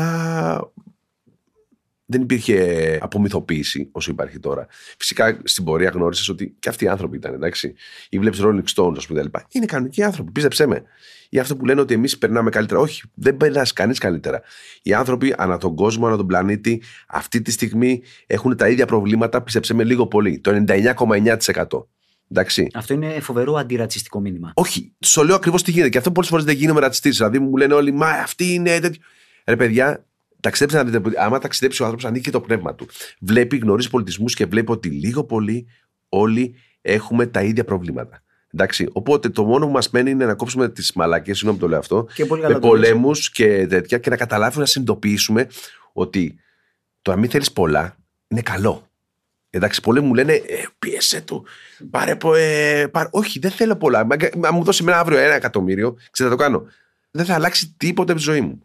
δεν υπήρχε απομυθοποίηση όσο υπάρχει τώρα. Φυσικά στην πορεία γνώρισες ότι και αυτοί οι άνθρωποι ήταν, εντάξει. Ή βλέπεις Rolling Stones, ας πούμε, κτλ. Είναι κανονικοί άνθρωποι, πίστεψέ με. Ή αυτό που λένε ότι εμείς περνάμε καλύτερα. Όχι, δεν περνάς κανείς καλύτερα. Οι άνθρωποι ανά τον κόσμο, ανά τον πλανήτη, αυτή τη στιγμή έχουν τα ίδια προβλήματα, πίστεψέ με λίγο πολύ. Το 99,9%. Εντάξει. Αυτό είναι φοβερό αντιρατσιστικό μήνυμα. Όχι, σου λέω ακριβώς τι γίνεται. Και αυτό πολλές φορές δεν γίνομαι ρατσιστή. Δηλαδή μου λένε όλοι, Μα αυτή είναι τέτοιο. Ρε παιδιά, ταξιδέψτε να δείτε. Άμα ταξιδέψει ο άνθρωπος, ανοίγει και το πνεύμα του. Βλέπει, γνωρίζει πολιτισμούς και βλέπει ότι λίγο πολύ όλοι έχουμε τα ίδια προβλήματα. Εντάξει, οπότε το μόνο που μας μένει είναι να κόψουμε τις μαλακίε, συγγνώμη που το λέω αυτό, Και πολύ καλά με το λες. πολέμους και τέτοια και να καταλάβουμε να συνειδητοποιήσουμε ότι το να μην θέλεις πολλά είναι καλό. Εντάξει, πολλοί μου λένε ε, πίεσε του. Πάρε, πο- ε, πάρε. Όχι, δεν θέλω πολλά. Μα, μα μου δώσει ένα αύριο ένα εκατομμύριο, ξέρετε το κάνω. Δεν θα αλλάξει τίποτα από τη ζωή μου.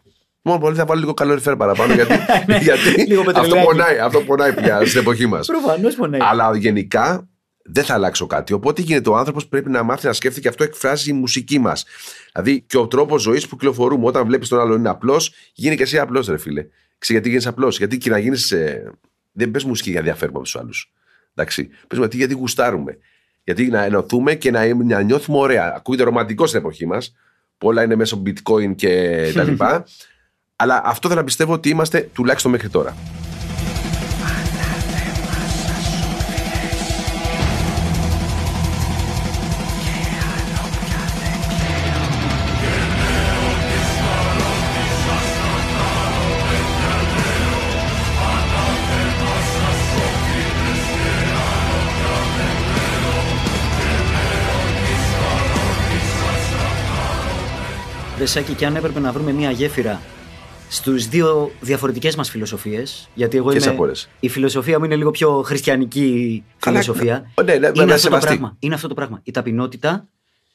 Μόνο πολύ θα βάλω λίγο καλοριφέρ παραπάνω γιατί, γιατί Λίγο αυτό, πετρελάκι. πονάει, αυτό πονάει πια στην εποχή μας. Προφανώς πονάει. Αλλά γενικά δεν θα αλλάξω κάτι. Οπότε γίνεται ο άνθρωπος πρέπει να μάθει να σκέφτεται και αυτό εκφράζει η μουσική μας. Δηλαδή και ο τρόπος ζωής που κυκλοφορούμε. Όταν βλέπεις τον άλλον είναι απλός, γίνει και εσύ απλός, ρε φίλε. Ξέρεις γιατί γίνεις απλός; Γιατί και να γίνεις. Δεν πες μουσική για διαφέρουμε από τους άλλους. Εντάξει. Πες γιατί, γιατί γουστάρουμε; Γιατί να ενωθούμε και να, να νιώθουμε ωραία. Ακούγεται ρομαντικό στην εποχή μας. Πολλά είναι μέσω bitcoin και τα λοιπά. Αλλά αυτό δεν να πιστεύω ότι είμαστε τουλάχιστον μέχρι τώρα. Δεσάκη, και αν έπρεπε να βρούμε μια γέφυρα στους δύο διαφορετικές μας φιλοσοφίες. Γιατί εγώ Ποιες είμαι. απ' όλες; Η φιλοσοφία μου είναι λίγο πιο χριστιανική Καλά, φιλοσοφία. ναι, ναι, ναι, είναι, να αυτό το σεβαστεί. πράγμα. είναι αυτό το πράγμα. Η ταπεινότητα,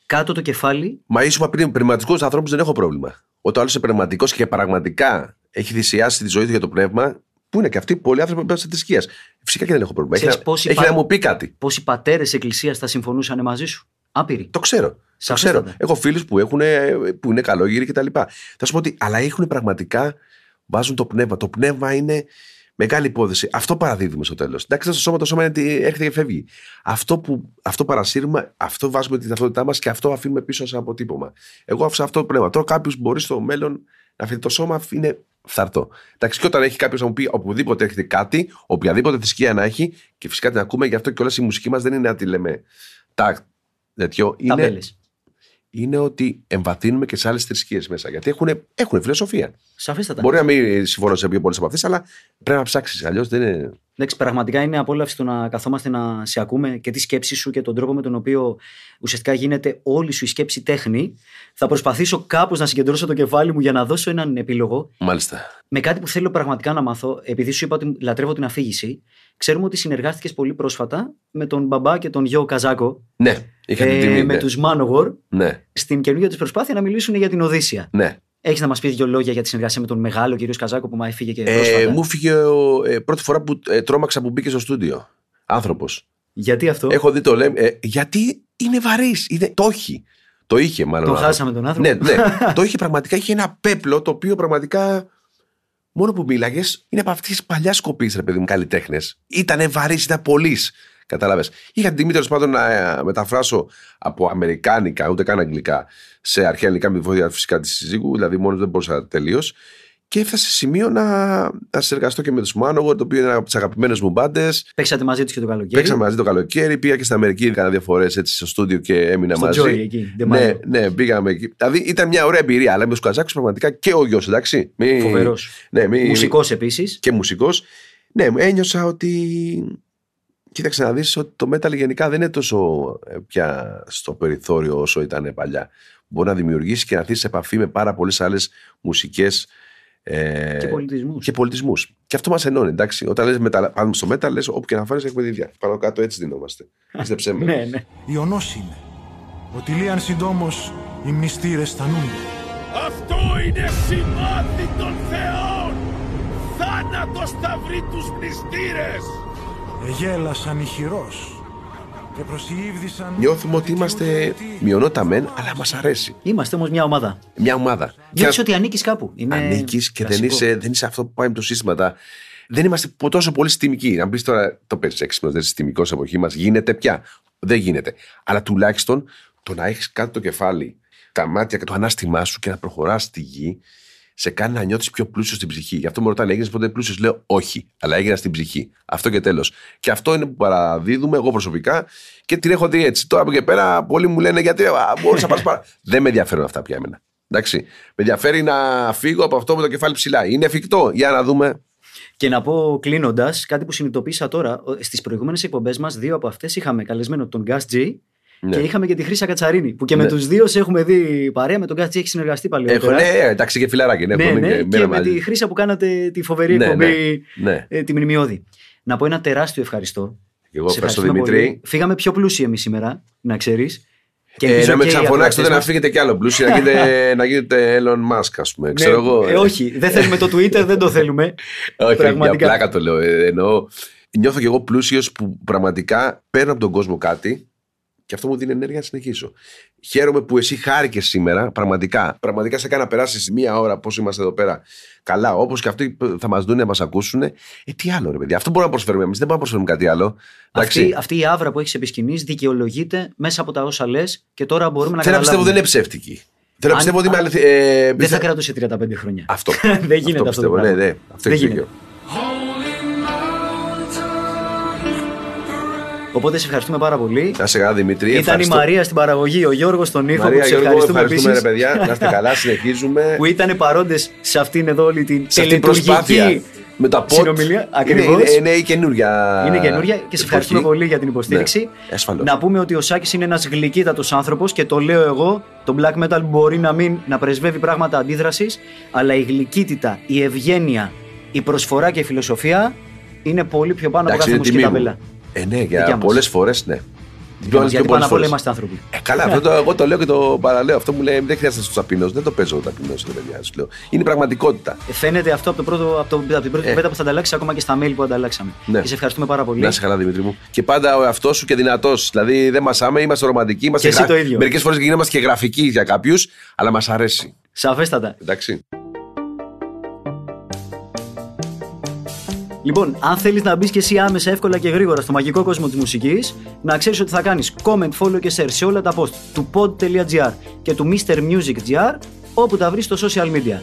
κάτω το κεφάλι. Μα ίσως πριν, πνευματικούς ανθρώπους δεν έχω πρόβλημα. Όταν άλλος είναι πνευματικός και πραγματικά έχει θυσιάσει τη ζωή του για το πνεύμα, που είναι και αυτοί πολλοί άνθρωποι που πέφτουν στη θρησκείας. Φυσικά και δεν έχω πρόβλημα. Έχει, Ξέρεις να, πόσοι έχει πα- να μου πει κάτι. Πόσοι πατέρες Εκκλησίας θα συμφωνούσαν μαζί σου; Άπειροι. Το ξέρω. Το Σαφέστατα. ξέρω. Έχω φίλους που, έχουν, που είναι καλόγυροι κτλ. Θα σου πω ότι, αλλά έχουν πραγματικά, βάζουν το πνεύμα. Το πνεύμα είναι μεγάλη υπόθεση. Αυτό παραδίδουμε στο τέλος. Εντάξει, στο σώμα, το σώμα είναι ότι έρχεται και φεύγει. Αυτό που αυτό παρασύρουμε, αυτό βάζουμε την ταυτότητά μας και αυτό αφήνουμε πίσω σαν αποτύπωμα. Εγώ άφησα αυτό το πνεύμα. Τώρα κάποιος μπορεί στο μέλλον να αφήνει το σώμα, είναι φθαρτό. Εντάξει, και όταν έχει κάποιος να μου πει οπουδήποτε έρχεται κάτι, οποιαδήποτε θρησκεία να έχει, και φυσικά την ακούμε, γι' αυτό και όλα η μουσική μας δεν είναι να τη λέμε τάκ, τέτοιο. Είναι, Ταμπέλες. είναι ότι εμβαθύνουμε και σε άλλες θρησκείες μέσα. Γιατί έχουν, έχουν φιλοσοφία. Σαφέστατα. Μπορεί να μην συμφωνώ σε πιο πολλές από αυτές, αλλά πρέπει να ψάξεις. Αλλιώς δεν είναι. Εντάξει, πραγματικά είναι απόλαυση το να καθόμαστε να σε ακούμε και τη σκέψη σου και τον τρόπο με τον οποίο ουσιαστικά γίνεται όλη σου η σκέψη τέχνη. Θα προσπαθήσω κάπως να συγκεντρώσω το κεφάλι μου για να δώσω έναν επίλογο Μάλιστα. με κάτι που θέλω πραγματικά να μάθω. Επειδή σου είπα ότι λατρεύω την αφήγηση, ξέρουμε ότι συνεργάστηκες πολύ πρόσφατα με τον μπαμπά και τον γιο Καζάκο, Ναι, είχα την ε, τιμή. με ναι. τους Μάνογορ, ναι, στην καινούργια τους προσπάθεια να μιλήσουν για την Οδύσσια. ναι. Έχεις να μας πεις δύο λόγια για τη συνεργασία με τον μεγάλο κύριο Καζάκο που μα έφυγε και Ε, πρόσφατα; μου φύγε ο, ε, πρώτη φορά που ε, τρόμαξα που μπήκε στο στούντιο. Άνθρωπος. Γιατί αυτό; Έχω δει το λέμε. Ε, γιατί είναι βαρύς. Το έχει. Το είχε μάλλον. Τον ο άνθρωπος. χάσαμε τον άνθρωπο. Ναι, ναι. το είχε πραγματικά. Είχε ένα πέπλο το οποίο πραγματικά. Μόνο που μίλαγες είναι από αυτή τη παλιάς σκοπή, ρε παιδί μου, καλλιτέχνες. Ήτανε βαρύς, ήταν πολύ. Κατάλαβες. Είχα την τιμή τέλος πάντων να ε, μεταφράσω από αμερικάνικα, ούτε καν αγγλικά, σε αρχαία ελληνικά με τη βοήθεια φυσικά της συζύγου, δηλαδή μόνος δεν μπορούσα τελείως. Και έφτασε σε σημείο να, να συνεργαστώ και με τους Manowar, το οποίο είναι από τις αγαπημένες μου μπάντες. Παίξατε μαζί τους και το καλοκαίρι; Παίξαμε μαζί το καλοκαίρι, πήγα και στην Αμερική, έκανα δύο φορές έτσι στο στούντιο και έμεινα στο μαζί. Joy εκεί. The Ναι, Mario. ναι, πήγαμε εκεί. Δηλαδή ήταν μια ωραία εμπειρία, αλλά με τους Καζάκους πραγματικά και ο γιος, εντάξει. Μη... Φοβερός. Ναι, μη... Μουσικός επίσης. Και μουσικός. Ναι, ένιωσα ότι. Κοίταξε να δεις ότι το metal γενικά δεν είναι τόσο ε, πια στο περιθώριο όσο ήταν παλιά. Μπορεί να δημιουργήσει και να έρθει σε επαφή με πάρα πολλές άλλες μουσικές Ε, Και πολιτισμούς. και πολιτισμούς. Και αυτό μας ενώνει, εντάξει. Όταν λες μετα... πάμε στο metal, λες όπου και να φέρει έχουμε δίδια. Πάνω κάτω έτσι δινόμαστε. Πίστεψέ με. Ναι, ναι. Ιωνός είναι. Ότι λίαν συντόμως οι μνηστήρες στανούνται. Αυτό είναι σημάδι των θεών! Θάνατος θα βρει τους μνηστήρες! Εγέλασαν ηχηρός και προσυήβδησαν... Νιώθουμε ότι είμαστε μειονότητα μεν, αλλά μας αρέσει. Είμαστε όμως μια ομάδα. Μια ομάδα. Νιώθεις Και ότι ανήκεις κάπου. Είναι ανήκεις και δεν κλασικό. είσαι, δεν είσαι αυτό που πάει με το σύστημα. Τα- Δεν είμαστε πο- τόσο πολύ συστημικοί. Να πει τώρα, το παίζει έξυπνο, δεν είσαι συστημικός σε εποχή μας. Γίνεται πια. Δεν γίνεται. Αλλά τουλάχιστον το να έχεις κάτω το κεφάλι, τα μάτια και το ανάστημά σου και να προχωράς στη γη, σε κάνει να νιώθεις πιο πλούσιος στην ψυχή. Γι' αυτό με ρωτάνε, έγινες ποτέ πλούσιος; Λέω όχι, αλλά έγινα στην ψυχή. Αυτό και τέλος. Και αυτό είναι που παραδίδουμε εγώ προσωπικά και την έχω δει έτσι. Τώρα από εκεί πέρα, πολλοί μου λένε γιατί μπορεί να πας πάρα. Δεν με ενδιαφέρουν αυτά πια εμένα. Εντάξει. Με ενδιαφέρει να φύγω από αυτό με το κεφάλι ψηλά. Είναι εφικτό. Για να δούμε. Και να πω κλείνοντας, κάτι που συνειδητοποίησα τώρα, στις προηγούμενες εκπομπές μας, δύο από αυτές είχαμε καλεσμένο τον Gas G Ναι. και είχαμε και τη Χρύσα Κατσαρίνη. Που και με Ναι. τους δύο σε έχουμε δει παρέα. Με τον Gas G έχει συνεργαστεί Έχω, παλιότερα. ναι, εντάξει και φιλαράκι. Ναι, ναι, έχουμε ναι, και και, μέρα με μαζί. τη Χρύσα που κάνατε τη φοβερή Ναι, εκπομπή, ναι. ε, τη μνημειώδη. Να πω ένα τεράστιο ευχαριστώ. Και εγώ Σε ευχαριστώ ευχαριστούμε Δημήτρη. πολύ. Φύγαμε πιο πλούσιοι εμείς σήμερα, να ξέρεις. Ε, να με ξαναφωνάξετε να φύγετε κι άλλο πλούσιο, να γίνετε, να γίνετε Elon Musk, ας πούμε. Ξέρω εγώ. Ε, όχι, δεν θέλουμε το Twitter, δεν το θέλουμε. Όχι, πραγματικά. για πλάκα το λέω. Ε, εννοώ, νιώθω κι εγώ πλούσιος που πραγματικά παίρνω από τον κόσμο κάτι και αυτό μου δίνει ενέργεια να συνεχίσω. Χαίρομαι που εσύ χάρηκες σήμερα, πραγματικά. Πραγματικά σε έκανα να περάσει μία ώρα πώς είμαστε εδώ πέρα καλά, όπως και αυτοί που θα μας δουν να μας ακούσουν. Ε, τι άλλο, ρε παιδιά. Αυτό μπορούμε να προσφέρουμε εμείς. Δεν μπορούμε να προσφέρουμε κάτι άλλο. Εντάξει. Αυτή, αυτή η άβρα που έχεις επί σκηνής δικαιολογείται μέσα από τα όσα λες και τώρα μπορούμε να Θέλω να πιστεύω καταλάβουμε. δεν είναι ψεύτικη. Θέλω να Αν- πιστεύω ότι είμαι αν- αληθι... ε, Δεν πιστε- θα κρατούσε 35 χρόνια. Αυτό. δεν γίνεται αυτό, το πιστεύω. πράγμα. Ναι, ναι. Αυτό δεν έχει γίνεται. δίκιο. Οπότε σε ευχαριστούμε πάρα πολύ. Να σε καλά, Δημήτρη. Ήταν Ευχαριστώ. η Μαρία στην παραγωγή, ο Γιώργος στον ήχο Μαρία, που σε Γιώργο, ευχαριστούμε, ευχαριστούμε, ρε επίσης, παιδιά. Να είστε καλά, συνεχίζουμε. που ήταν παρόντες σε αυτήν εδώ όλη την σε αυτή την προσπάθεια. τελετουργική Με τα pod. συνομιλία. Ακριβώς. Είναι, είναι, είναι καινούρια. Είναι καινούρια και σε ευχαριστούμε εποχή. πολύ για την υποστήριξη. Ναι, ασφαλώς. να πούμε ότι ο Σάκης είναι ένας γλυκύτατος άνθρωπος και το λέω εγώ. Το black metal μπορεί να μην να πρεσβεύει πράγματα αντίδρασης, αλλά η γλυκύτητα, η ευγένεια, η προσφορά και η φιλοσοφία είναι πολύ πιο πάνω Εντάξει, από είναι κάθε τιμή μουσική μου. ταμπέλα. Ε, ναι, Δικιά για μας. πολλές φορές, ναι. Γιατί πάνω πολλές απ' όλα φορές. είμαστε άνθρωποι. Ε, καλά, αυτό το, εγώ το λέω και το παραλέω. Αυτό μου λέει δεν χρειάζεται στο ταπεινό. Δεν το παίζω ταπεινό, ρε παιδιά. Σου λέω. Είναι η πραγματικότητα. Ε, Φαίνεται αυτό από, το πρώτο, από, το, από την πρώτη Ε. κουβέντα που θα ανταλλάξεις, ακόμα και στα mail που ανταλλάξαμε. Ναι. Και σε ευχαριστούμε πάρα πολύ. Να είσαι καλά, Δημήτρη μου. Και πάντα ο εαυτός σου και δυνατός. Δηλαδή δεν μασάμε, είμαστε ρομαντικοί. Είμαστε Και εσύ το ίδιο. Μερικές φορές γινόμαστε και γραφικοί για κάποιους, αλλά μας αρέσει. Σαφέστατα. Εντάξει. Λοιπόν, αν θέλεις να μπεις και εσύ άμεσα, εύκολα και γρήγορα στο μαγικό κόσμο της μουσικής, να ξέρεις ότι θα κάνεις comment, follow και share σε όλα τα post του pod.gr και του Mr. Music GR, όπου τα βρεις στο social media.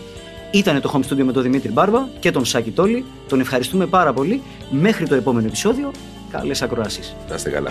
Ήτανε το home studio με τον Δημήτρη Μπάρμπα και τον Σάκη Τόλη. Τον ευχαριστούμε πάρα πολύ. Μέχρι το επόμενο επεισόδιο, καλές ακροάσεις. Να είστε καλά.